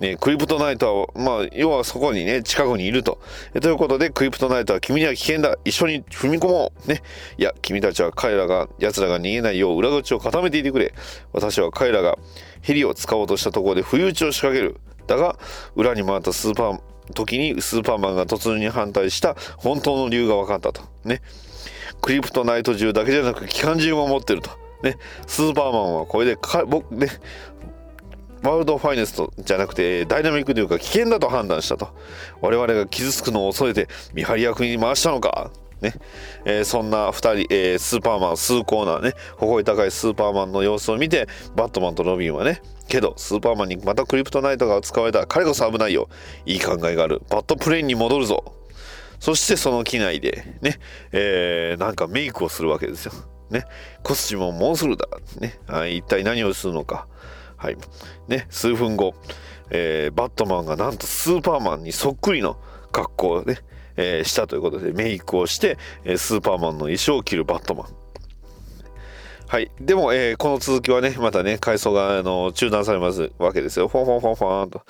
ねクリプトナイトは、まあ、要はそこにね、近くにいると。えということで、クリプトナイトは君には危険だ。一緒に踏み込もう。ね。いや、君たちは彼らが、奴らが逃げないよう裏口を固めていてくれ。私は彼らがヘリを使おうとしたところで不意打ちを仕掛ける。だが、裏に回ったスーパー、時にスーパーマンが突入に反対した本当の理由が分かったと。ね。クリプトナイト銃だけじゃなく機関銃も持ってると。ね、スーパーマンはこれでか僕ねワールドファイネストじゃなくてダイナミックというか危険だと判断したと。我々が傷つくのを恐れて見張り役に回したのか。ね。えー、そんな2人、えー、スーパーマン数コーナーね。誇り高いスーパーマンの様子を見てバットマンとロビンはね。けどスーパーマンにまたクリプトナイトが使われた彼こそ危ないよ。いい考えがある。バットプレインに戻るぞ。そしてその機内でね、えー、なんかメイクをするわけですよ。ね、コスチュームをもうするだ、ね、一体何をするのか、はい。ね、数分後、えー、バットマンがなんとスーパーマンにそっくりの格好をね、えー、したということでメイクをして、えー、スーパーマンの衣装を着るバットマン。はい。でも、えー、この続きはね、またね、階層が、あの、中断されますわけですよ。フォンフォンフォンフォンと。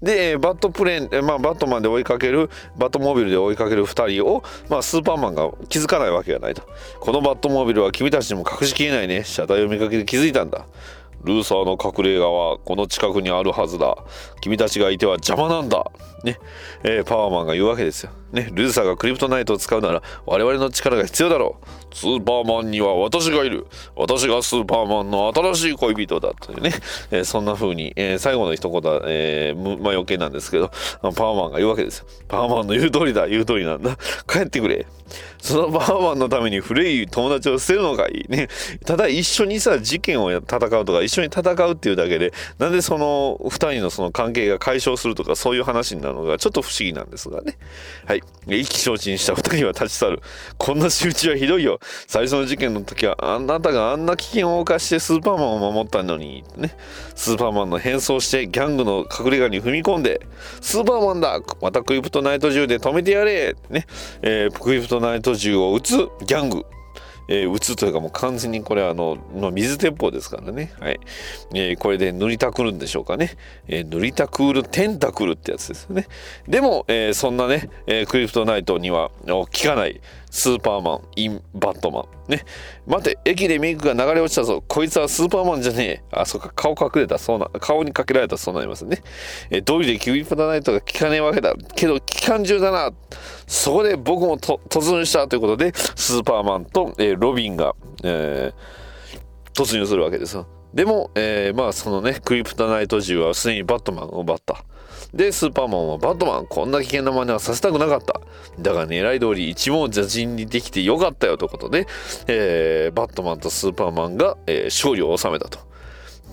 で、バットプレーン、まあ、バットマンで追いかける、バットモービルで追いかける2人を、まあ、スーパーマンが気づかないわけがないと。このバットモービルは君たちにも隠しきれないね。車体を見かけて気づいたんだ。ルーサーの隠れ家はこの近くにあるはずだ。君たちがいては邪魔なんだ。ね。えー、パワーマンが言うわけですよ。ね。ルーサーがクリプトナイトを使うなら我々の力が必要だろう。スーパーマンには私がいる。私がスーパーマンの新しい恋人だ。というね。えー、そんな風に、えー、最後の一言は、えー、まあ余計なんですけど、パワーマンが言うわけですよ。パワーマンの言う通りだ。言う通りなんだ。帰ってくれ。そのパワーマンのために古い友達を捨てるのがいいね。ただ一緒にさ、事件を戦うとか、一緒に戦うっていうだけで、なんでその二人のその関係が解消するとか、そういう話になるのがちょっと不思議なんですがね。はい。意気消沈した二人は立ち去る。こんな仕打ちはひどいよ。最初の事件の時はあなたがあんな危険を冒してスーパーマンを守ったのに、ね、スーパーマンの変装してギャングの隠れ家に踏み込んで、スーパーマンだまたクリプトナイト銃で止めてやれね、えー、クリプトナイト銃を撃つギャングえー、打つというかもう完全にこれはあの、の、水鉄砲ですからね。はい。えー、これで塗りたくるんでしょうかね。えー、塗りたくるテンタクルってやつですよね。でも、えー、そんなね、えー、クリプトナイトには効かないスーパーマン、イン、バットマン。ね。待て、駅でメイクが流れ落ちたぞ。こいつはスーパーマンじゃねえ。あ、そっか、顔隠れた、そうな、顔にかけられたそうなりますね。えー、どうりでキュリプトナイトが効かねえわけだ。けど、機関銃だな。そこで僕もと突入したということで、スーパーマンと、え、ロビンが、えー、突入するわけですよ。でも、えー、まあそのね、クリプトナイト銃はすでにバットマンを奪った。で、スーパーマンはバットマン、こんな危険な真似はさせたくなかった。だが狙い通り一網打尽にできてよかったよということで、えー、バットマンとスーパーマンが、えー、勝利を収めたと。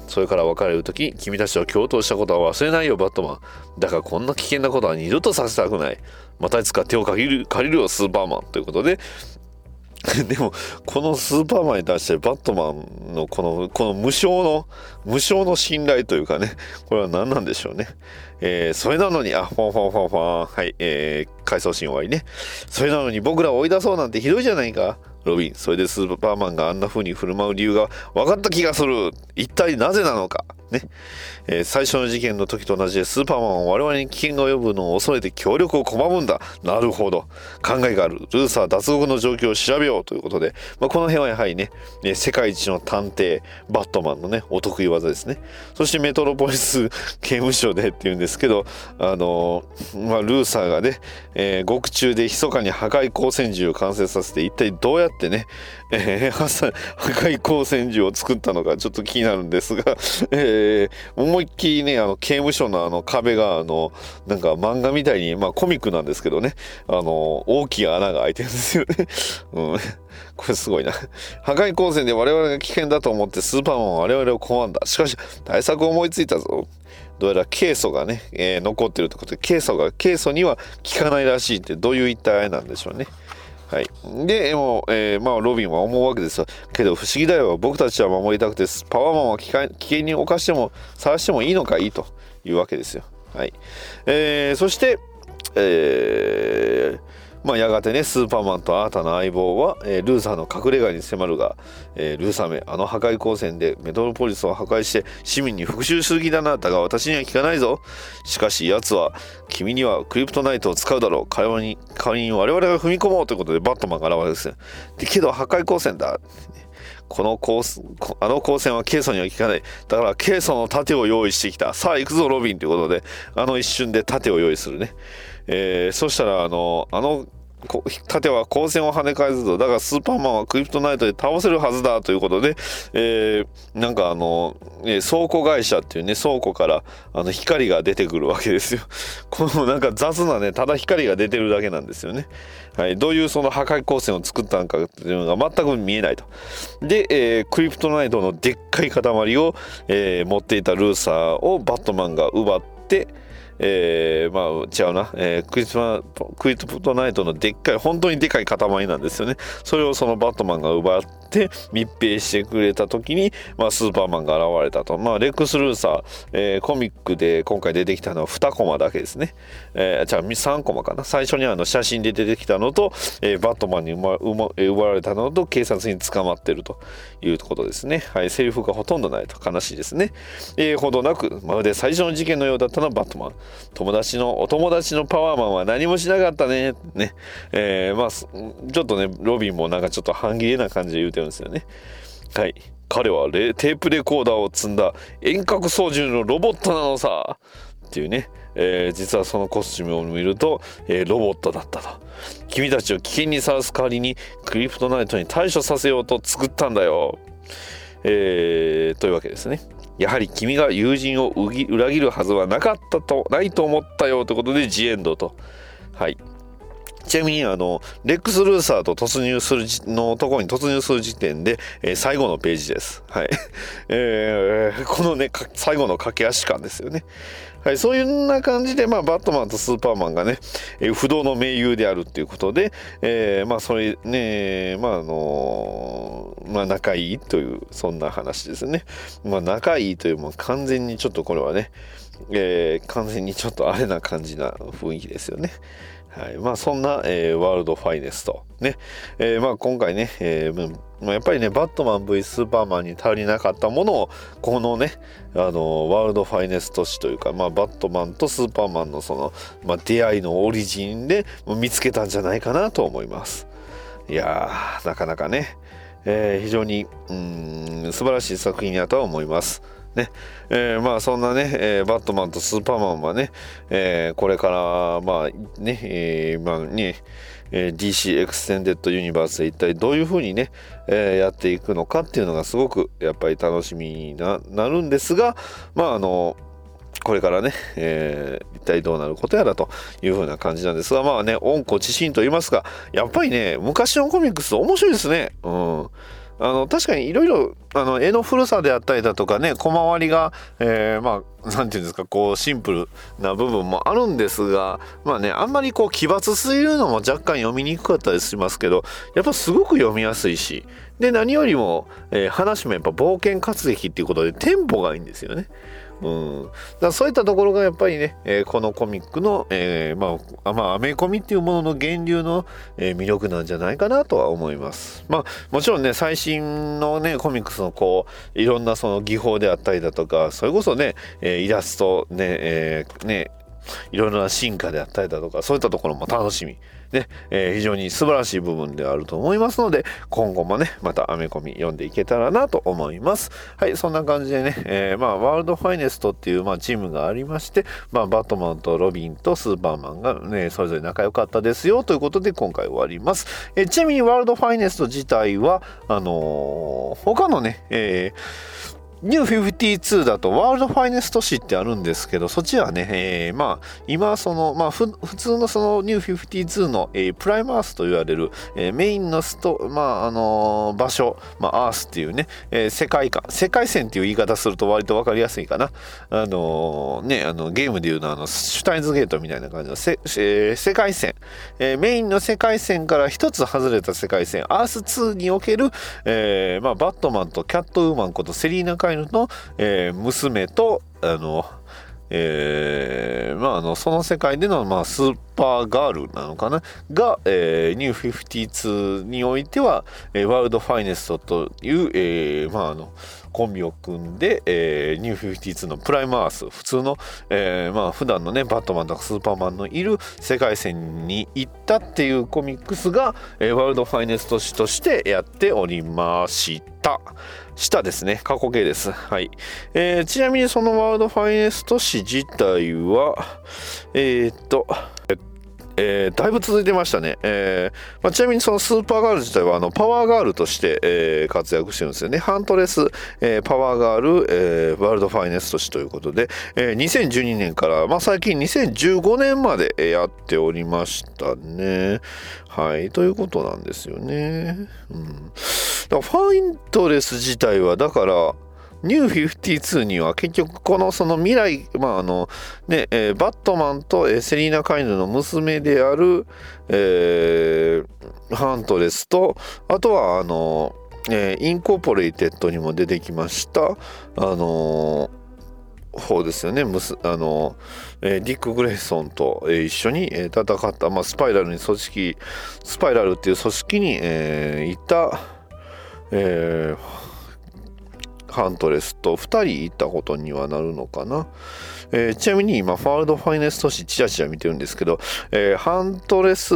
それから別れる時、君たちと共闘したことは忘れないよ、バットマン。だがこんな危険なことは二度とさせたくない。またいつか手を借りる、借りるよ、スーパーマン。ということで、でも、このスーパーマンに対してバットマンのこの、この無償の、無償の信頼というかね、これは何なんでしょうね。えー、それなのに、あ、フォンフォンフォンフォン、はい、えー、回想シーン終わりね。それなのに僕らを追い出そうなんてひどいじゃないか。ロビン、それでスーパーマンがあんな風に振る舞う理由が分かった気がする。一体なぜなのか。ね。えー、最初の事件の時と同じでスーパーマンは我々に危険が及ぶのを恐れて協力を拒むんだ。なるほど。考えがある。ルーサー脱獄の状況を調べようということで、まあ、この辺はやはりね、ね世界一の探偵、バットマンのね、お得意技ですね。そしてメトロポリス 刑務所でっていうんですけど、あのー、まあ、ルーサーがね、えー、獄中で密かに破壊光線銃を完成させて、一体どうやってね、えー、破壊光線銃を作ったのかちょっと気になるんですが、えー、思いっきりね、あの、刑務所のあの壁が、あの、なんか漫画みたいに、まあコミックなんですけどね、あの、大きい穴が開いてるんですよね。うん。これすごいな。破壊光線で我々が危険だと思ってスーパーマンは我々を拒んだ。しかし、対策を思いついたぞ。どうやらケイ素がね、えー、残ってるってことで、ケイ素が、ケイ素には効かないらしいってどういう一体なんでしょうね。はい、でもう、えー、まあ、ロビンは思うわけですよ。けど不思議だよ。僕たちは守りたくてパワーマンは危険に侵しても探してもいいのかいい？というわけですよ。はい。えー、そして、えーまあ、やがてねスーパーマンと新たな相棒は、えー、ルーサーの隠れ家に迫るが、えー、ルーサーめあの破壊光線でメトロポリスを破壊して市民に復讐する気だな。だが私には聞かないぞ。しかし奴は君にはクリプトナイトを使うだろう。代わりに代わりに我々が踏み込もうということでバットマンが現れるんですでけど破壊光線だ。このコースあの光線はケイソンには効かない。だからケイソンの盾を用意してきた。さあ行くぞロビンということで、あの一瞬で盾を用意するね。えー、そしたらあの、あの盾は光線を跳ね返すぞ。だからスーパーマンはクリプトナイトで倒せるはずだということで、えー、なんかあの、え倉庫会社っていうね、倉庫からあの光が出てくるわけですよ。このなんか雑なね、ただ光が出てるだけなんですよね。はい。どういうその破壊光線を作ったのかっていうのが全く見えないと。で、えー、クリプトナイトのでっかい塊を、えー、持っていたルーサーをバットマンが奪って、えー、まあ違うな、えー、クリスマクリプトナイトのでっかい本当にでかい塊なんですよね。それをそのバットマンが奪って密閉してくれた時に、まあ、スーパーマンが現れたと、まあ、レックス・ルーサー、えー、コミックで今回出てきたのは2コマだけですね、え、じゃあ3コマかな。最初にあの写真で出てきたのと、えー、バットマンに奪奪われたのと警察に捕まってるということですね。はいセリフがほとんどないと。悲しいですね。えー、ほどなくまるで最初の事件のようだったのはバットマン。友達のお友達のパワーマンは何もしなかったね。ね。えー、まあちょっとねロビンもなんかちょっと半切れな感じで言うてるんですよね。はい。彼はテープレコーダーを積んだ遠隔操縦のロボットなのさ。っていうね、えー、実はそのコスチュームを見ると、えー、ロボットだったと。君たちを危険にさらす代わりにクリプトナイトに対処させようと作ったんだよ。えー、というわけですね。やはり君が友人を裏切るはずはなかったとないと思ったよ。ということでジエンドと。はい。ちなみにあのレックス・ルーサーと突入するのところに突入する時点で、えー、最後のページです。はい。えー、このね、最後の駆け足感ですよね。はい、そういうな感じで、まあ、バットマンとスーパーマンがね、えー、不動の盟友であるっていうことで、えー、まあ、それね、まあ、あのー、まあ、仲いいという、そんな話ですね。まあ、仲いいという、もう完全にちょっとこれはね、えー、完全にちょっとあれな感じな雰囲気ですよね。はい。まあ、そんな、えー、ワールドファイネスト。ね。えー、まあ、今回ね、えー、ま、やっぱりね、バットマン V スーパーマンに頼りなかったものを、このね、あの、ワールドファイネスト誌というか、まあ、バットマンとスーパーマンのその、まあ、出会いのオリジンで見つけたんじゃないかなと思います。いやー、なかなかね、えー、非常に、うん、素晴らしい作品だとは思います。ねえー、まあそんなね、えー、バットマンとスーパーマンはね、えー、これからまあね、えー、まあね、えー、DC エクステンデッドユニバースで一体どういうふうにね、えー、やっていくのかっていうのがすごくやっぱり楽しみになるんですがまああのこれからね、えー、一体どうなることやらというふうな感じなんですがまあね温故知新と言いますかやっぱりね昔のコミックス面白いですねうん。あの確かにいろいろあの絵の古さであったりだとかね小回りが、えー、まあ何て言うんですかこうシンプルな部分もあるんですがまあねあんまりこう奇抜すぎるのも若干読みにくかったりしますけどやっぱすごく読みやすいしで何よりも、えー、話もやっぱ冒険活劇っていうことでテンポがいいんですよね。うん、だそういったところがやっぱりね、えーこのコミックの、えーまあ、まあアメコミっていうものの源流の、えー魅力なんじゃないかなとは思います。まあもちろんね最新のねコミックスのこういろんなその技法であったりだとかそれこそね、えーイラストね,、えーねいろいろな進化であったりだとかそういったところも楽しみね、えー非常に素晴らしい部分であると思いますので今後もねまたアメコミ読んでいけたらなと思います。はいそんな感じでね、えーまあワールドファイネストっていう、まあ、チームがありまして、まあ、バットマンとロビンとスーパーマンがねそれぞれ仲良かったですよということで今回終わります、えーちなみにワールドファイネスト自体はあの他のね、えーニュー52だとワールドファイネスト誌ってあるんですけど、そっちはね、えーまあ、今その、まあ、ふ普通のそのニュー52の、えープライマースと言われる、えーメインのスト、まあ、あのー場所、まあ、アースっていうね、えー世界観、世界線っていう言い方すると割とわかりやすいかな。あのーね、あの、ゲームでいうのは、あの、シュタインズゲートみたいな感じのせ、えー世界線、えーメインの世界線から一つ外れた世界線、アース2における、えーまあ、バットマンとキャットウーマンことセリーナ・カイヌの、えー娘と、あの、えーまあ、あのその世界での、まあ、スーパーガールなのかな？が、えーニュー52においては、えーワールドファイネストという、えーまあ、あのコンビを組んで、えーニュー52のプライムアース普通の、えーまあ普段のねバットマンとかスーパーマンのいる世界線に行ったっていうコミックスが、えーワールドファイネスト誌としてやっておりました。したですね過去形です。はい、えーちなみにそのワールドファイネスト誌自体はえーっとえーだいぶ続いてましたね、えーまあ、ちなみにそのスーパーガール自体はあのパワーガールとして、えー活躍してるんですよね。ハントレス、えパワーガール、えワールドファイネスト誌ということで、え2012年から、まあ、最近2015年までやっておりましたね。はいということなんですよね、うん、だからファイントレス自体はだからニュー52には結局このその未来、まああのねえーバットマンと、えーセリーナ・カイヌの娘である、えーハントレスとあとはあの、えーインコーポレイテッドにも出てきましたあの方ですよね。むすあの、えーディック・グレイソンと、えー一緒に、えー戦った、まあ、スパイラルに組織スパイラルっていう組織に、えーいた、えーハントレスと2人いたことにはなるのかな？えーちなみに今、ワールドファイネスト誌チラチラ見てるんですけど、えーハントレス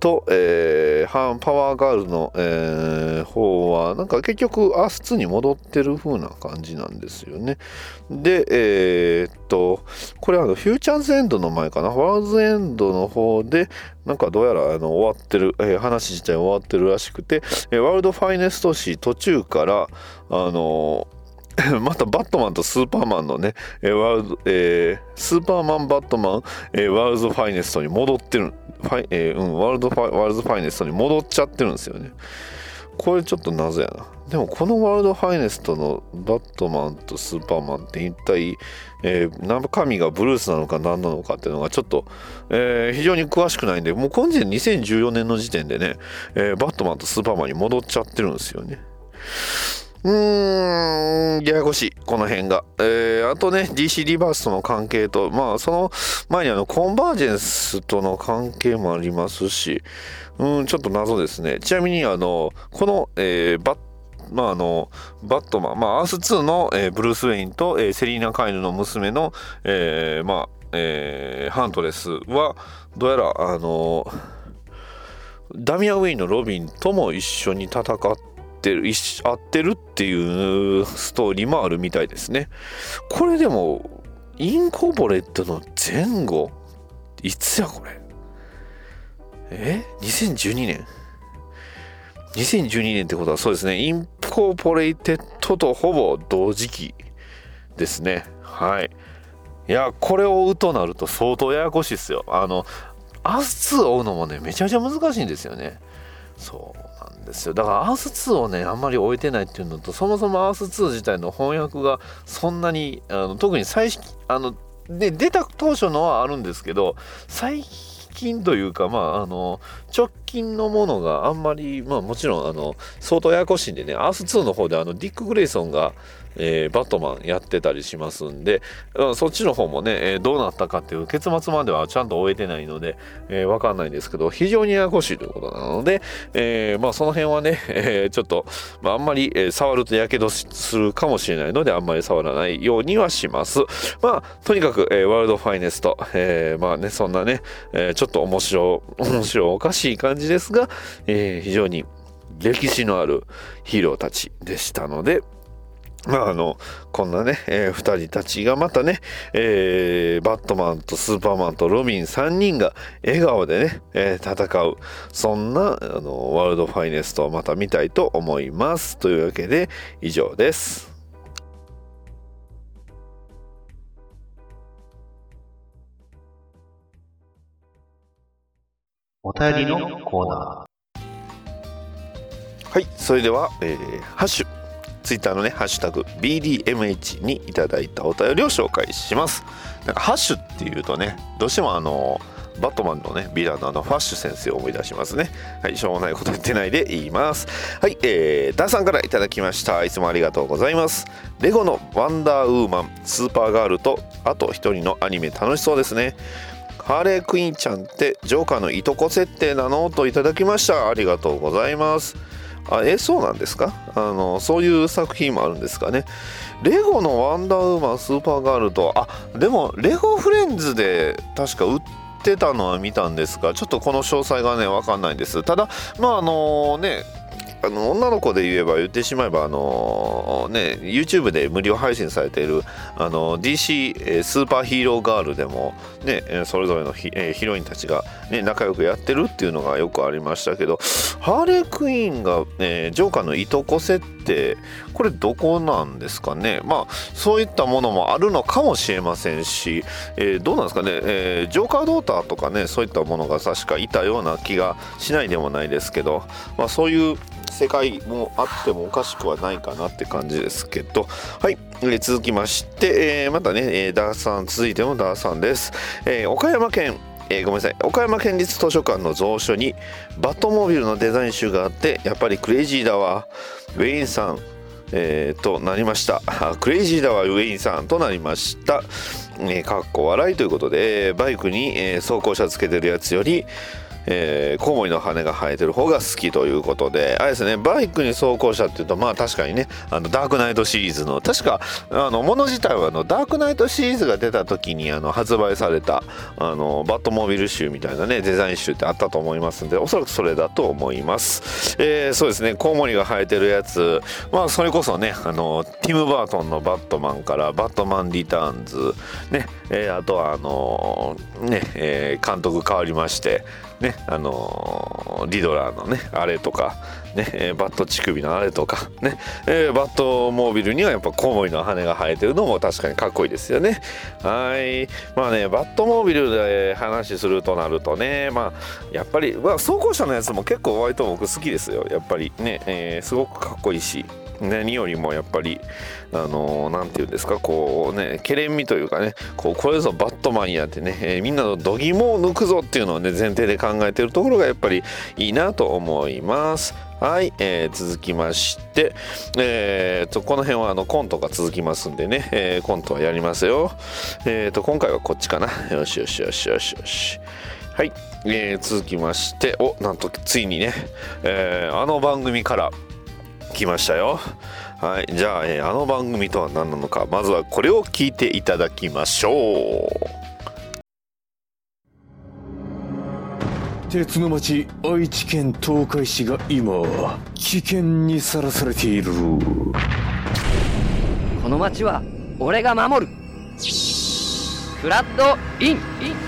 と、えーハンパワーガールの、えー方は、なんか結局、アース2に戻ってる風な感じなんですよね。で、えーっと、これあのフューチャーズエンドの前かな、ワールドエンドの方で、なんかどうやらあの終わってる、えー話自体終わってるらしくて、えーワールドファイネスト誌途中から、あの またバットマンとスーパーマンのね、えーワールドえースーパーマン、バットマン、えーワールドファイネストに戻ってる、ファイえーうん、ワールドファイワールドファイネストに戻っちゃってるんですよね。これちょっと謎やな。でもこのワールドファイネストのバットマンとスーパーマンって一体、えー中身がブルースなのか何なのかっていうのがちょっと、えー非常に詳しくないんで、もうこの時点2014年の時点でね、えーバットマンとスーパーマンに戻っちゃってるんですよね。うーん、ややこしい、この辺が。えーあとね、DC リバースとの関係と、まあ、その前にあの、コンバージェンスとの関係もありますし、うん、ちょっと謎ですね。ちなみに、あの、この、えーバッまああのバットマン、まあ、アース2の、えーブルース・ウェインと、えーセリーナ・カイルの娘の、えーまあえーハントレスはどうやらあのダミアン・ウェインのロビンとも一緒に戦ってる一緒会ってるっていうストーリーもあるみたいですね。これでもインコーポレイテッドの前後？いつやこれ？え？2012年2012年ってことはそうですね。インコーポレイテッドとほぼ同時期ですね。はい。いやこれを追うとなると相当ややこしいですよ。あのアス2を追うのもねめちゃめちゃ難しいんですよね。そう。ですよ。だからアース2をねあんまり置いてないっていうのとそもそもアース2自体の翻訳がそんなにあの特に最新あので出た当初のはあるんですけど最近というかまああの直近のものがあんまりまあもちろんあの相当ややこしいんでねアース2の方であのディック・グレイソンがえーバットマンやってたりしますんで、うんそっちの方もね、えーどうなったかっていう結末まではちゃんと終えてないので、えーわかんないんですけど非常にややこしいということなので、えーまあその辺はね、えーちょっと、まあ、あんまり、え触るとやけどするかもしれないのであんまり触らないようにはします。まあとにかく、えーワールドファイネスト、えーまあねそんなね、えーちょっと面白面白おかしい感じですが、えー非常に歴史のあるヒーローたちでしたので、まああの、こんなね、えー二人たちがまたね、えーバットマンとスーパーマンとロビン3人が笑顔でね、えー戦う、そんな、あの、ワールドファイネストをまた見たいと思います。というわけで、以上です。お便りのコーナはい、それでは、えーハッシュ、ツイッターのね、ハッシュタグ BDMH にいただいたお便りを紹介します。なんか、ハッシュっていうとね、どうしてもあの、バットマンのね、ヴィランのあの、ファッシュ先生を思い出しますね。はい、しょうもないこと言ってないで言います。はい、えー、ダーさんからいただきました。いつもありがとうございます。レゴのワンダーウーマン、スーパーガールと、あと一人のアニメ楽しそうですね。ハーレークイーンちゃんってジョーカーのいとこ設定なの？といただきました。ありがとうございます。あえそうなんですか？あのそういう作品もあるんですかね？レゴのワンダーウーマンスーパーガールとあでもレゴフレンズで確か売ってたのは見たんですがちょっとこの詳細がね分かんないんです。ただまああのねあの女の子で言えば言ってしまえばあのね YouTube で無料配信されているあの DC スーパーヒーローガールでもねそれぞれのヒ,、えヒロインたちが、ね、仲良くやってるっていうのがよくありましたけどハーレークイーンが、えージョーカーのいとこ設定これどこなんですかね。まあそういったものもあるのかもしれませんし、えーどうなんですかね、えージョーカードーターとかねそういったものが確かいたような気がしないでもないですけど、まあ、そういう世界もあってもおかしくはないかなって感じですけど。はい、えー続きまして、えーまたね、えーダーさん続いてもダーさんです、えー岡山県。えーごめんなさい。岡山県立図書館の蔵書にバットモービルのデザイン集があってやっぱりクレイジーだわ。ウェインさん。えーとなりました。クレイジーだわウェインさんとなりました、かっこ笑いということでバイクに、えー走行車つけてるやつよりえーコウモリの羽が生えてる方が好きということであれですねバイクに走行車っていうとまあ確かにねあのダークナイトシリーズの確かあのもの自体はあのダークナイトシリーズが出た時にあの発売されたあのバットモビル集みたいなねデザイン集ってあったと思いますんでおそらくそれだと思います、えーそうですねコウモリが生えてるやつまあそれこそねあのティム・バートンのバットマンからバットマン・リターンズね、えーあとはあのね、えー監督変わりましてねあのリドラーのねあれとかね、えバット乳首のあれとかね、えーバットモービルにはやっぱコウモリの羽が生えてるのも確かにかっこいいですよね。はい。まあねバットモービルで話するとなるとねまあやっぱり、まあ、走行車のやつも結構割と僕好きですよ。やっぱりね、えーすごくかっこいいし。何よりもやっぱりあのなんていうんですかこうねけれんみというかねこうこれぞバットマンやってね、えーみんなの度肝を抜くぞっていうのをね前提で考えてるところがやっぱりいいなと思います。はい、えー続きまして、えーとこの辺はあのコントが続きますんでね、えーコントはやりますよ。えーと今回はこっちかな。よしよしよしよしよし。はい、えー続きましておなんとついにね、えーあの番組から来ましたよ。はい。じゃあ、えーあの番組とは何なのかまずはこれを聞いていただきましょう。鉄の町愛知県東海市が今危険にさらされている。この町は俺が守る。フラッドイン。イン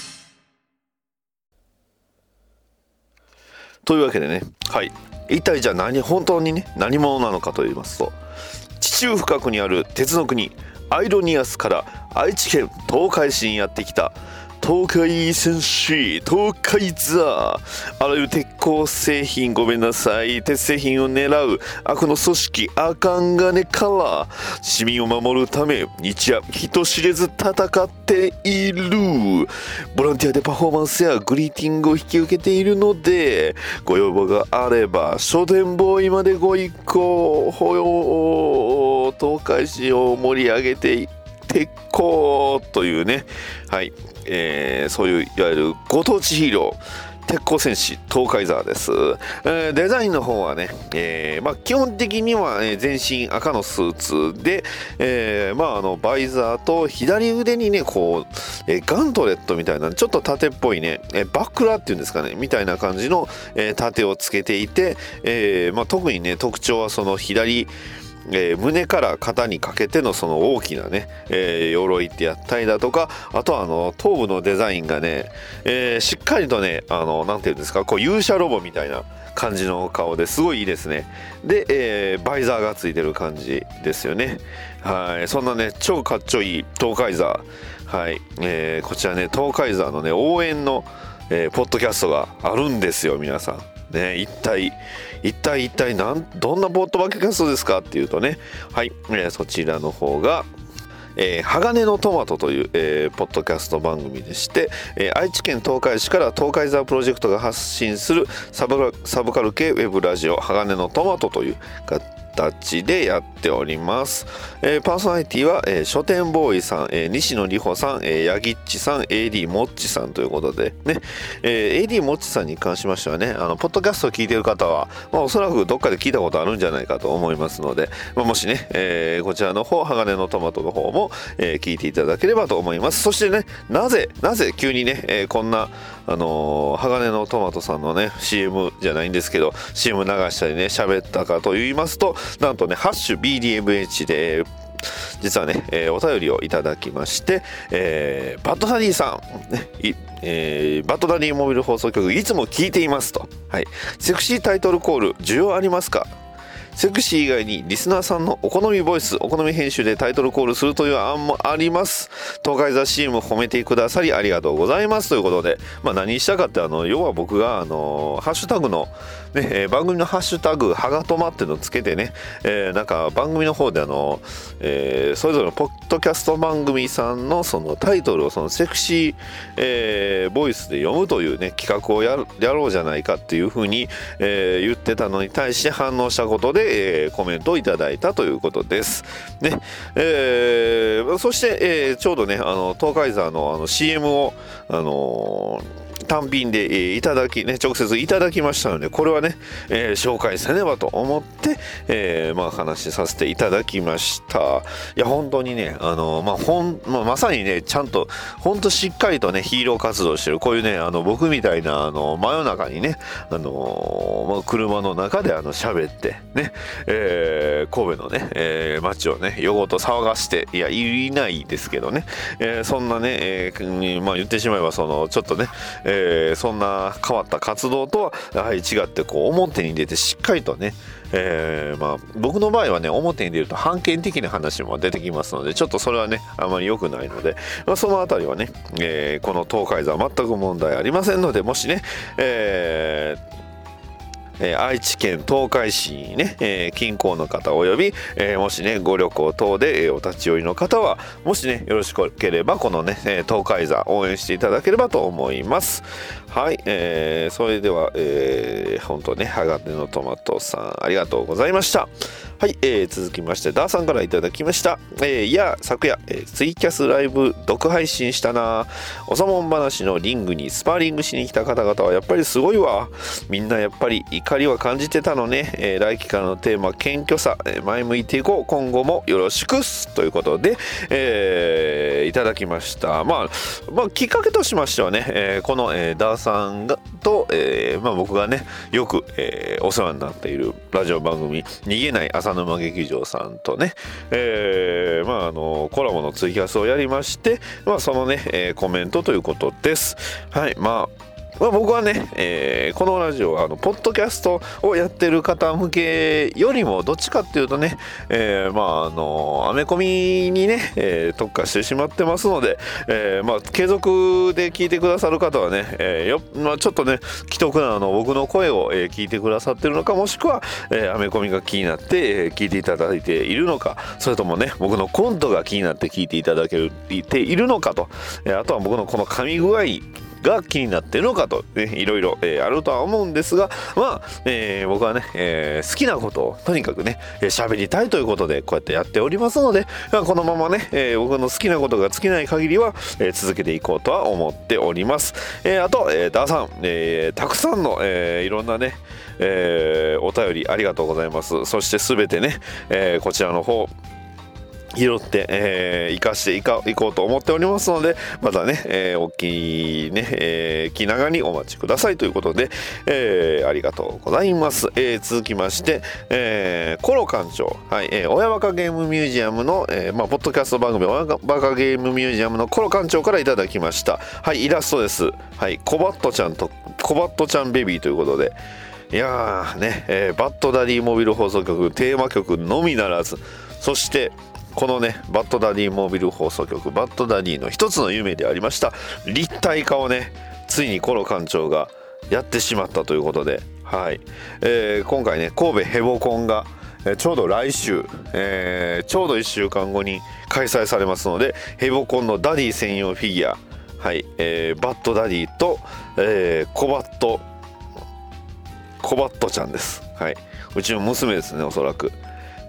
というわけでねはい。一体じゃあ何本当にね何者なのかと言いますと地中深くにある鉄の国アイロニアスから愛知県東海市にやってきた東海戦士東海ザーあらゆる鉄鋼製品ごめんなさい。鉄製品を狙う悪の組織アカンガネから。市民を守るため日夜人知れず戦っている。ボランティアでパフォーマンスやグリーティングを引き受けているのでご要望があれば書店ボーイまでご一行ほよ東海市を盛り上げて鉄鋼というね。はい。えーそういういわゆるご当地ヒーロー鉄鋼戦士東海沢です、えーデザインの方はね、えーまあ、基本的には、え全身赤のスーツで、えーまあ、あのバイザーと左腕にねこう、えーガントレットみたいなちょっと縦っぽいね、えーバックラーっていうんですかねみたいな感じの、えー盾をつけていて、えーまあ、特にね特徴はその左えー胸から肩にかけてのその大きなね、えー鎧ってやったりだとかあとはあの頭部のデザインがね、えーしっかりとねあのなていうんですかこう勇者ロボみたいな感じの顔ですごいいいですね。で、えバイザーがついてる感じですよね。はい。そんなね超かっちょいい東海ザー。はい、えーこちらね東海ザーのね応援の、えーポッドキャストがあるんですよ皆さん。ね、一体一体一体なんどんなボッドキャストですかっていうとね。はい、えーそちらの方がえー鋼のトマトという、えーポッドキャスト番組でして、えー愛知県東海市から東海ザープロジェクトが発信するサブサブカル系ウェブラジオ鋼のトマトという形でやっております、えーパーソナリティは、えー書店ボーイさん、えー西野里穂さん、えー、ヤギッチさん AD もっちさんということでね、えー AD もっちさんに関しましてはねあのポッドキャストを聞いている方は、まあ、おそらくどっかで聞いたことあるんじゃないかと思いますので、まあ、もしね、えーこちらの方鋼のトマトの方も、えー聞いていただければと思います。そしてねなぜなぜ急にね、えーこんなあの鋼のトマトさんのね CM じゃないんですけど CM 流したりね喋ったかと言いますとなんとね「ハッシュ #BDMH」で実はね、えーお便りをいただきまして、えーバッドダディさん、ねえーバッドダディモビル放送局いつも聞いていますと、はい、セクシータイトルコール需要ありますか？セクシー以外にリスナーさんのお好みボイスお好み編集でタイトルコールするという案もあります。東海座 CM 褒めてくださりありがとうございます。ということで、まあ、何したかってあの要は僕があのハッシュタグの、ねえー番組のハッシュタグ「はがとま」っていうのをつけてね、えーなんか番組の方であの、えーそれぞれのポッドキャスト番組さんのそのタイトルをそのセクシー、えーボイスで読むというね企画をややろうじゃないかっていうふうに、えー言ってたのに対して反応したことで、えーコメントをいただいたということです。ねえーそして、えーちょうどねあの東海座のあの CM を、あのー単品で、いただきね直接いただきましたのでこれはね、えー紹介せねばと思って、えーまあ、話しさせていただきました。いや本当にねあの、まあほんまあ、まさにねちゃんと本当しっかりとねヒーロー活動してる。こういうねあの僕みたいなあの真夜中にねあの、まあ、車の中であの喋ってね、えー神戸のね、えー街をね夜ごと騒がしていやいないですけどね、えーそんなね、えーまあ、言ってしまえばそのちょっとね、えーえそんな変わった活動とはやはり違ってこう表に出てしっかりとね、えーまあ、僕の場合はね表に出ると反権的な話も出てきますのでちょっとそれはねあまり良くないので、まあ、その辺りはね、えーこの東海座全く問題ありませんのでもしね、えーえー愛知県東海市ね、えー近郊の方および、えーもしねご旅行等で、えお立ち寄りの方はもしねよろしければこのね、東海座応援していただければと思います。はい、えーそれでは、えー、本当ね鋼のトマトさんありがとうございました。はい、えー続きましてダーさんからいただきました、えーいや昨夜、えーツイキャスライブ独配信したな。おさもん話のリングにスパーリングしに来た方々はやっぱりすごいわ。みんなやっぱり怒りは感じてたのね、えー来期からのテーマ謙虚さ、えー前向いていこう。今後もよろしく。っすということで、えーいただきました、まあ、まあきっかけとしましてはね、えーこの、えーダーさんがと、えーまあ、僕がねよく、えーお世話になっているラジオ番組「逃げない朝浅沼劇場」さんとね、えーまあ、あのコラボのツイキャスをやりまして、まあ、そのね、えーコメントということです。はいまあまあ、僕はね、えーこのラジオはあのポッドキャストをやってる方向けよりもどっちかっていうとね、えーまああのアメコミにね、えー特化してしまってますので、えーまあ、継続で聞いてくださる方はね、えーよまあ、ちょっとね既得なあの僕の声を、えー聞いてくださってるのかもしくは、えーアメコミが気になって、えー聞いていただいているのかそれともね僕のコントが気になって聞いていただけているのかと、えーあとは僕のこの噛み具合が気になってるのかと、ね、いろいろ、えーあるとは思うんですがまあ、えー僕はね、えー好きなことをとにかくねえー喋、りたいということでこうやってやっておりますので、まあこのままね、えー僕の好きなことが尽きない限りは、えー続けていこうとは思っております、えーあと、えーダーさん、えーたくさんの、えーいろんなね、えーお便りありがとうございます。そしてすべてね、えーこちらの方拾って、えー、生かしていかいこうと思っておりますのでまたね、えー大きね、えー気長にお待ちくださいということで、えーありがとうございます、えー続きまして、えーコロ館長、はいえー親バカゲームミュージアムの、えーまあ、ポッドキャスト番組親バカゲームミュージアムのコロ館長からいただきました。はいイラストです。はいコバットちゃんとコバットちゃんベビーということで。いやーね、えーバッドダディモビル放送局テーマ曲のみならず。そしてこのねバッドダディモービル放送局バッドダディの一つの夢でありました立体化をねついにコロ館長がやってしまったということではい、えー今回ね神戸ヘボコンがえーちょうど来週、えーちょうど1週間後に開催されますのでヘボコンのダディ専用フィギュアはい、えーバッドダディと、えーコバットコバットちゃんです。はい。うちの娘ですね、おそらく。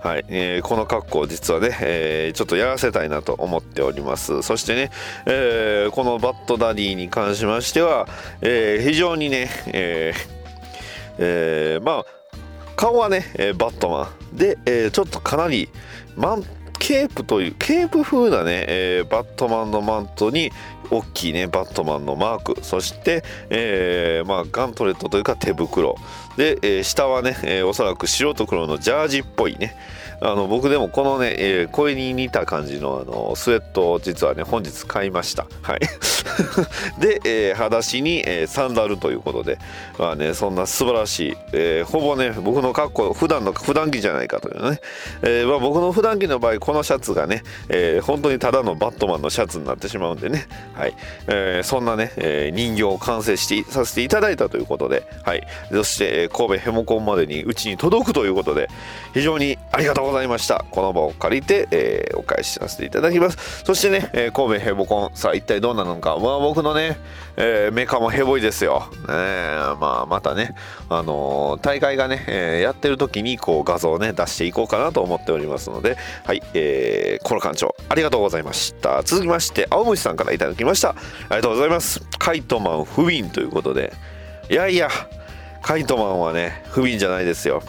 はい、えーこの格好実はね、えーちょっとやらせたいなと思っております。そしてね、えーこのバッドダディに関しましては、えー非常にね、ええーまあ顔はね、えバットマンで、えちょっとかなりマンケープというケープ風なね、えバットマンのマントに大きいねバットマンのマーク。そして、えーまあ、ガントレットというか手袋。で、えー下はね、えーおそらく白と黒のジャージっぽいねあの僕でもこのね、えーこれに似た感じのあのスウェットを実はね本日買いました。はい。で、えー裸足に、えーサンダルということでまあねそんな素晴らしい、えーほぼね僕の格好普段の普段着じゃないかというね、えーまあ、僕の普段着の場合このシャツがね、えー本当にただのバットマンのシャツになってしまうんでね。はい、えーそんなね、えー人形を完成してさせていただいたということで。はい。そしてえー神戸ヘモコンまでにうちに届くということで非常にありがとうございます。ございました。この場を借りて、えーお返しさせていただきます。そしてね、えー神戸ヘボコン。さあ一体どうなのか。まあ僕のね、えーメカもヘボいですよ、ねまあまたねあのー大会がね、えやってる時にこう画像をね出していこうかなと思っておりますので。はい、えー、コロ館長ありがとうございました。続きまして青虫さんからいただきました。ありがとうございます。カイトマン不憫ということで。いやいやカイトマンはね不憫じゃないですよ。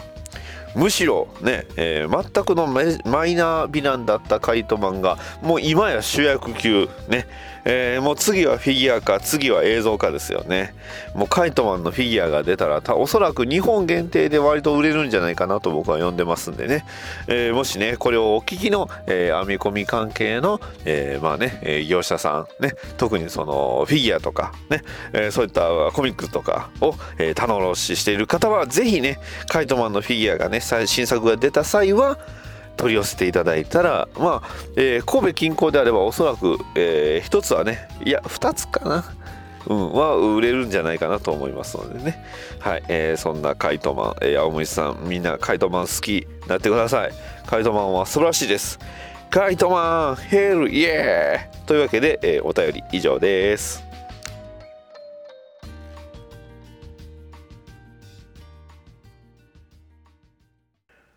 むしろね、えー全くのマイナー美男だったカイトマンがもう今や主役級ね、えーもう次はフィギュアか次は映像化ですよね。もうカイトマンのフィギュアが出たらたおそらく日本限定で割と売れるんじゃないかなと僕は呼んでますんでね、えーもしねこれをお聞きの、えー編み込み関係の、えーまあね、業者さんね特にそのフィギュアとかね、えーそういったコミックとかを、えー頼ろししている方はぜひねカイトマンのフィギュアがね最新作が出た際は取り寄せていただいたらまあ、えー神戸近郊であればおそらく、え1つはねいや2つかなうん、は売れるんじゃないかなと思いますのでね。はい、えーそんなカイトマン、えー青森さん、みんなカイトマン好きになってください。カイトマンは素晴らしいです。カイトマン、ヘル、イエーというわけで、えーお便り以上です。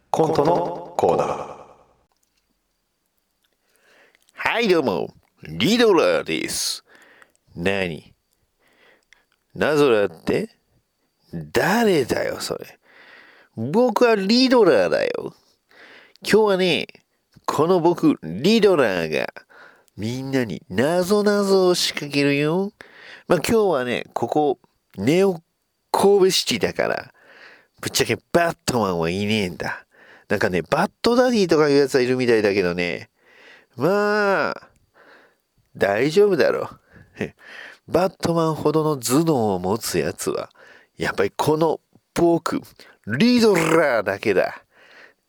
コントのコーナー。はい、どうも、リドラーです。何？ナゾラって？誰だよ、それ？僕はリドラーだよ。今日はね、この僕、リドラーが、みんなに謎々を仕掛けるよ。まあ今日はね、ここ、ネオ神戸シティだから、ぶっちゃけバットマンはいねえんだ。なんかね、バッドダディとかいうやつはいるみたいだけどね、まあ、大丈夫だろう。バットマンほどの頭脳を持つやつは、やっぱりこの僕、リドラーだけだ。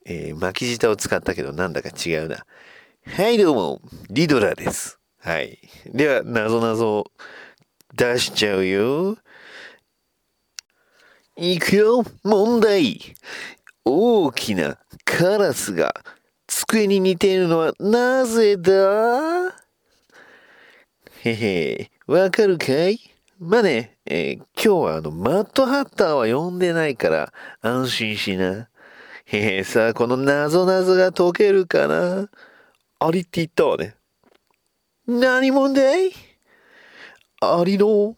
えー、巻き舌を使ったけどなんだか違うな。はい、どうも、リドラーです。はい。では、なぞなぞ出しちゃうよ。いくよ、問題。大きなカラスが机に似ているのはなぜだ？へへ、わかるかい？まあね、えー今日はあの、マットハッターは呼んでないから安心しな。へへ、さあ、この謎謎が解けるかな？アリって言ったわね。何問題？アリの、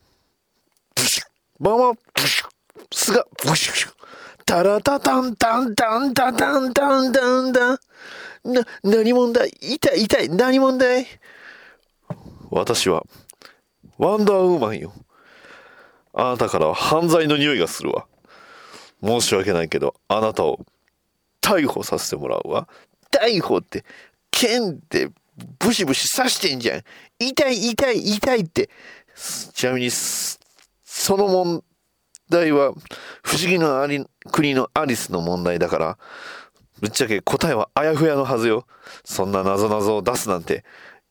ブシュッ、ママ、ブシュッ、すが、ブシュッ、タラタタンタンタンタタンタンタンタン。な、何問題？痛い痛い、何問題？私は、ワンダーウーマンよ。あなたからは犯罪の匂いがするわ。申し訳ないけど、あなたを逮捕させてもらうわ。逮捕って、剣でブシブシ刺してんじゃん。痛い痛い痛いって。ちなみに、そその問題は、不思議のあり国のアリスの問題だから、ぶっちゃけ答えはあやふやのはずよ。そんな謎々を出すなんて、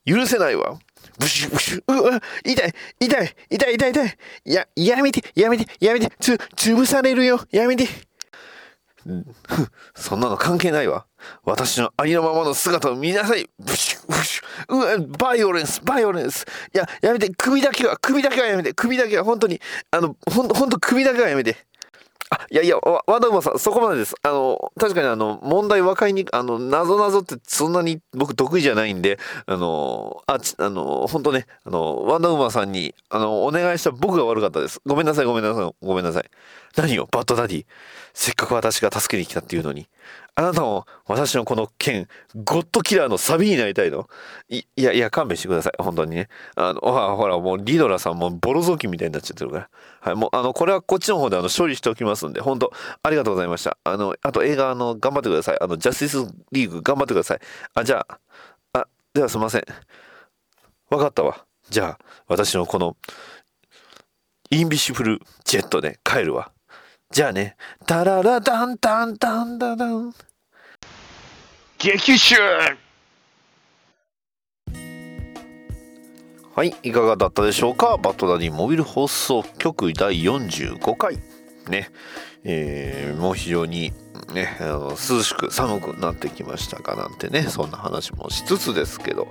許せないわ。ブシュブシュ、うわ、痛い、痛い、痛い、痛い、痛い。や、やめて、やめて、やめて、つ、潰されるよ、やめて。ふんそんなの関係ないわ。私のありのままの姿を見なさい。ブシュ、ブシュ。うわ、バイオレンス、バイオレンス。いや、やめて、首だけは、首だけはやめて、首だけは本当に、あの、ほんと、ほんと首だけはやめて。あ、いやいや、わワンダーウーマンさん、そこまでです。あの、確かにあの、問題分かりにく、あの、なぞなぞってそんなに僕得意じゃないんで、あの、あ、ちあの、本当ね、あの、ワンダーウーマンさんに、あの、お願いした僕が悪かったです。ごめんなさい、ごめんなさい、ごめんなさい。何よ、バッドダディ。せっかく私が助けに来たっていうのに。あなたも私のこの剣、ゴッドキラーのサビになりたいの？いいや、いや、勘弁してください。本当にね。あの、ほら、ほら、もうリドラさんもボロ雑巾みたいになっちゃってるから。はい、もう、あの、これはこっちの方であの処理しておきますんで、本当ありがとうございました。あの、あと映画、あの、頑張ってください。あの、ジャスティスリーグ頑張ってください。あ、じゃあ、あ、ではすいません。わかったわ。じゃあ、私のこの、インビシブルジェットで帰るわ。じゃあね、タララダンタンタンダダン。激臭。はい、いかがだったでしょうか？バトダディモビル放送局第45回。ね、えーもう非常にね、あの涼しく寒くなってきましたか？なんてね、そんな話もしつつですけど、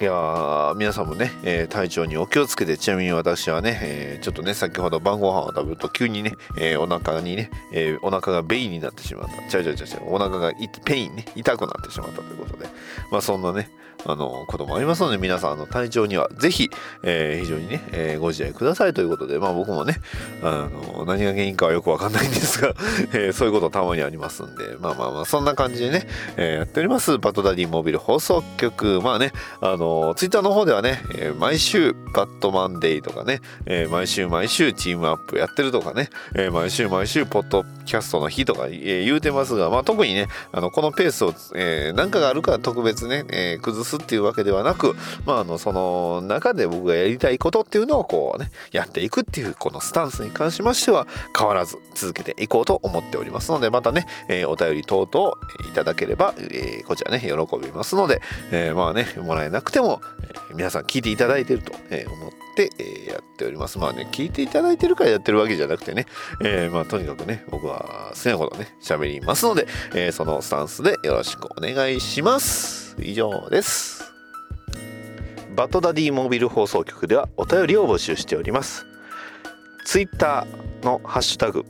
いや皆さんもね、えー体調にお気をつけてちなみに私はね、えーちょっとね先ほど晩ご飯を食べると急にね、えーお腹にね、えーお腹がベインになってしまった。違う違う違う違うお腹が pain ね痛くなってしまったということで。まあそんなねあのこともありますので皆さんの体調にはぜひ、えー非常にね、えーご自愛くださいということでまあ僕もねあの何が原因かはよくわかんないんですが、えーそういうことたまにありますんでまあまあまあそんな感じでね、えーやっておりますバットダディモビル放送局。まあねあのツイッターの方ではね、えー毎週バットマンデーとかね、えー毎週毎週チームアップやってるとかね、えー毎週毎週ポッドキャストの日とか、えー言うてますが、まあ、特にねあのこのペースを、えーなんかがあるから特別ね、えー崩すっていうわけではなく、まあ、あのその中で僕がやりたいことっていうのをこうねやっていくっていうこのスタンスに関しましては変わらず続けていこうと思っておりますのでまたね、えーお便り等々いただければ、えーこちらね喜びますので、えーまあねもらえなくても、え皆さん聞いていただいてると、え思って、えーやっております。まあね聞いていただいてるからやってるわけじゃなくてね、えーまあとにかくね僕は好きなことね喋りますので、えーそのスタンスでよろしくお願いします。以上です。バッドダディモビル放送局ではお便りを募集しております。ツイッターのハッシュタグ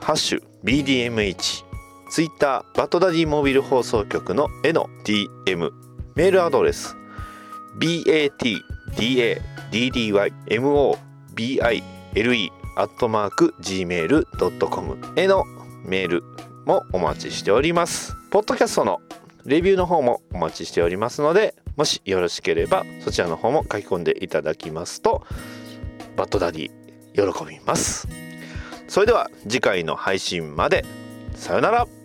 ハッシュ BDMH ツイッターバッドダディモビル放送局のへの DM メールアドレス batda アットマーク Gmail.com へのメールもお待ちしております。ポッドキャストのレビューの方もお待ちしておりますのでもしよろしければそちらの方も書き込んでいただきますとバッドダディ喜びます。それでは次回の配信まで。さよなら。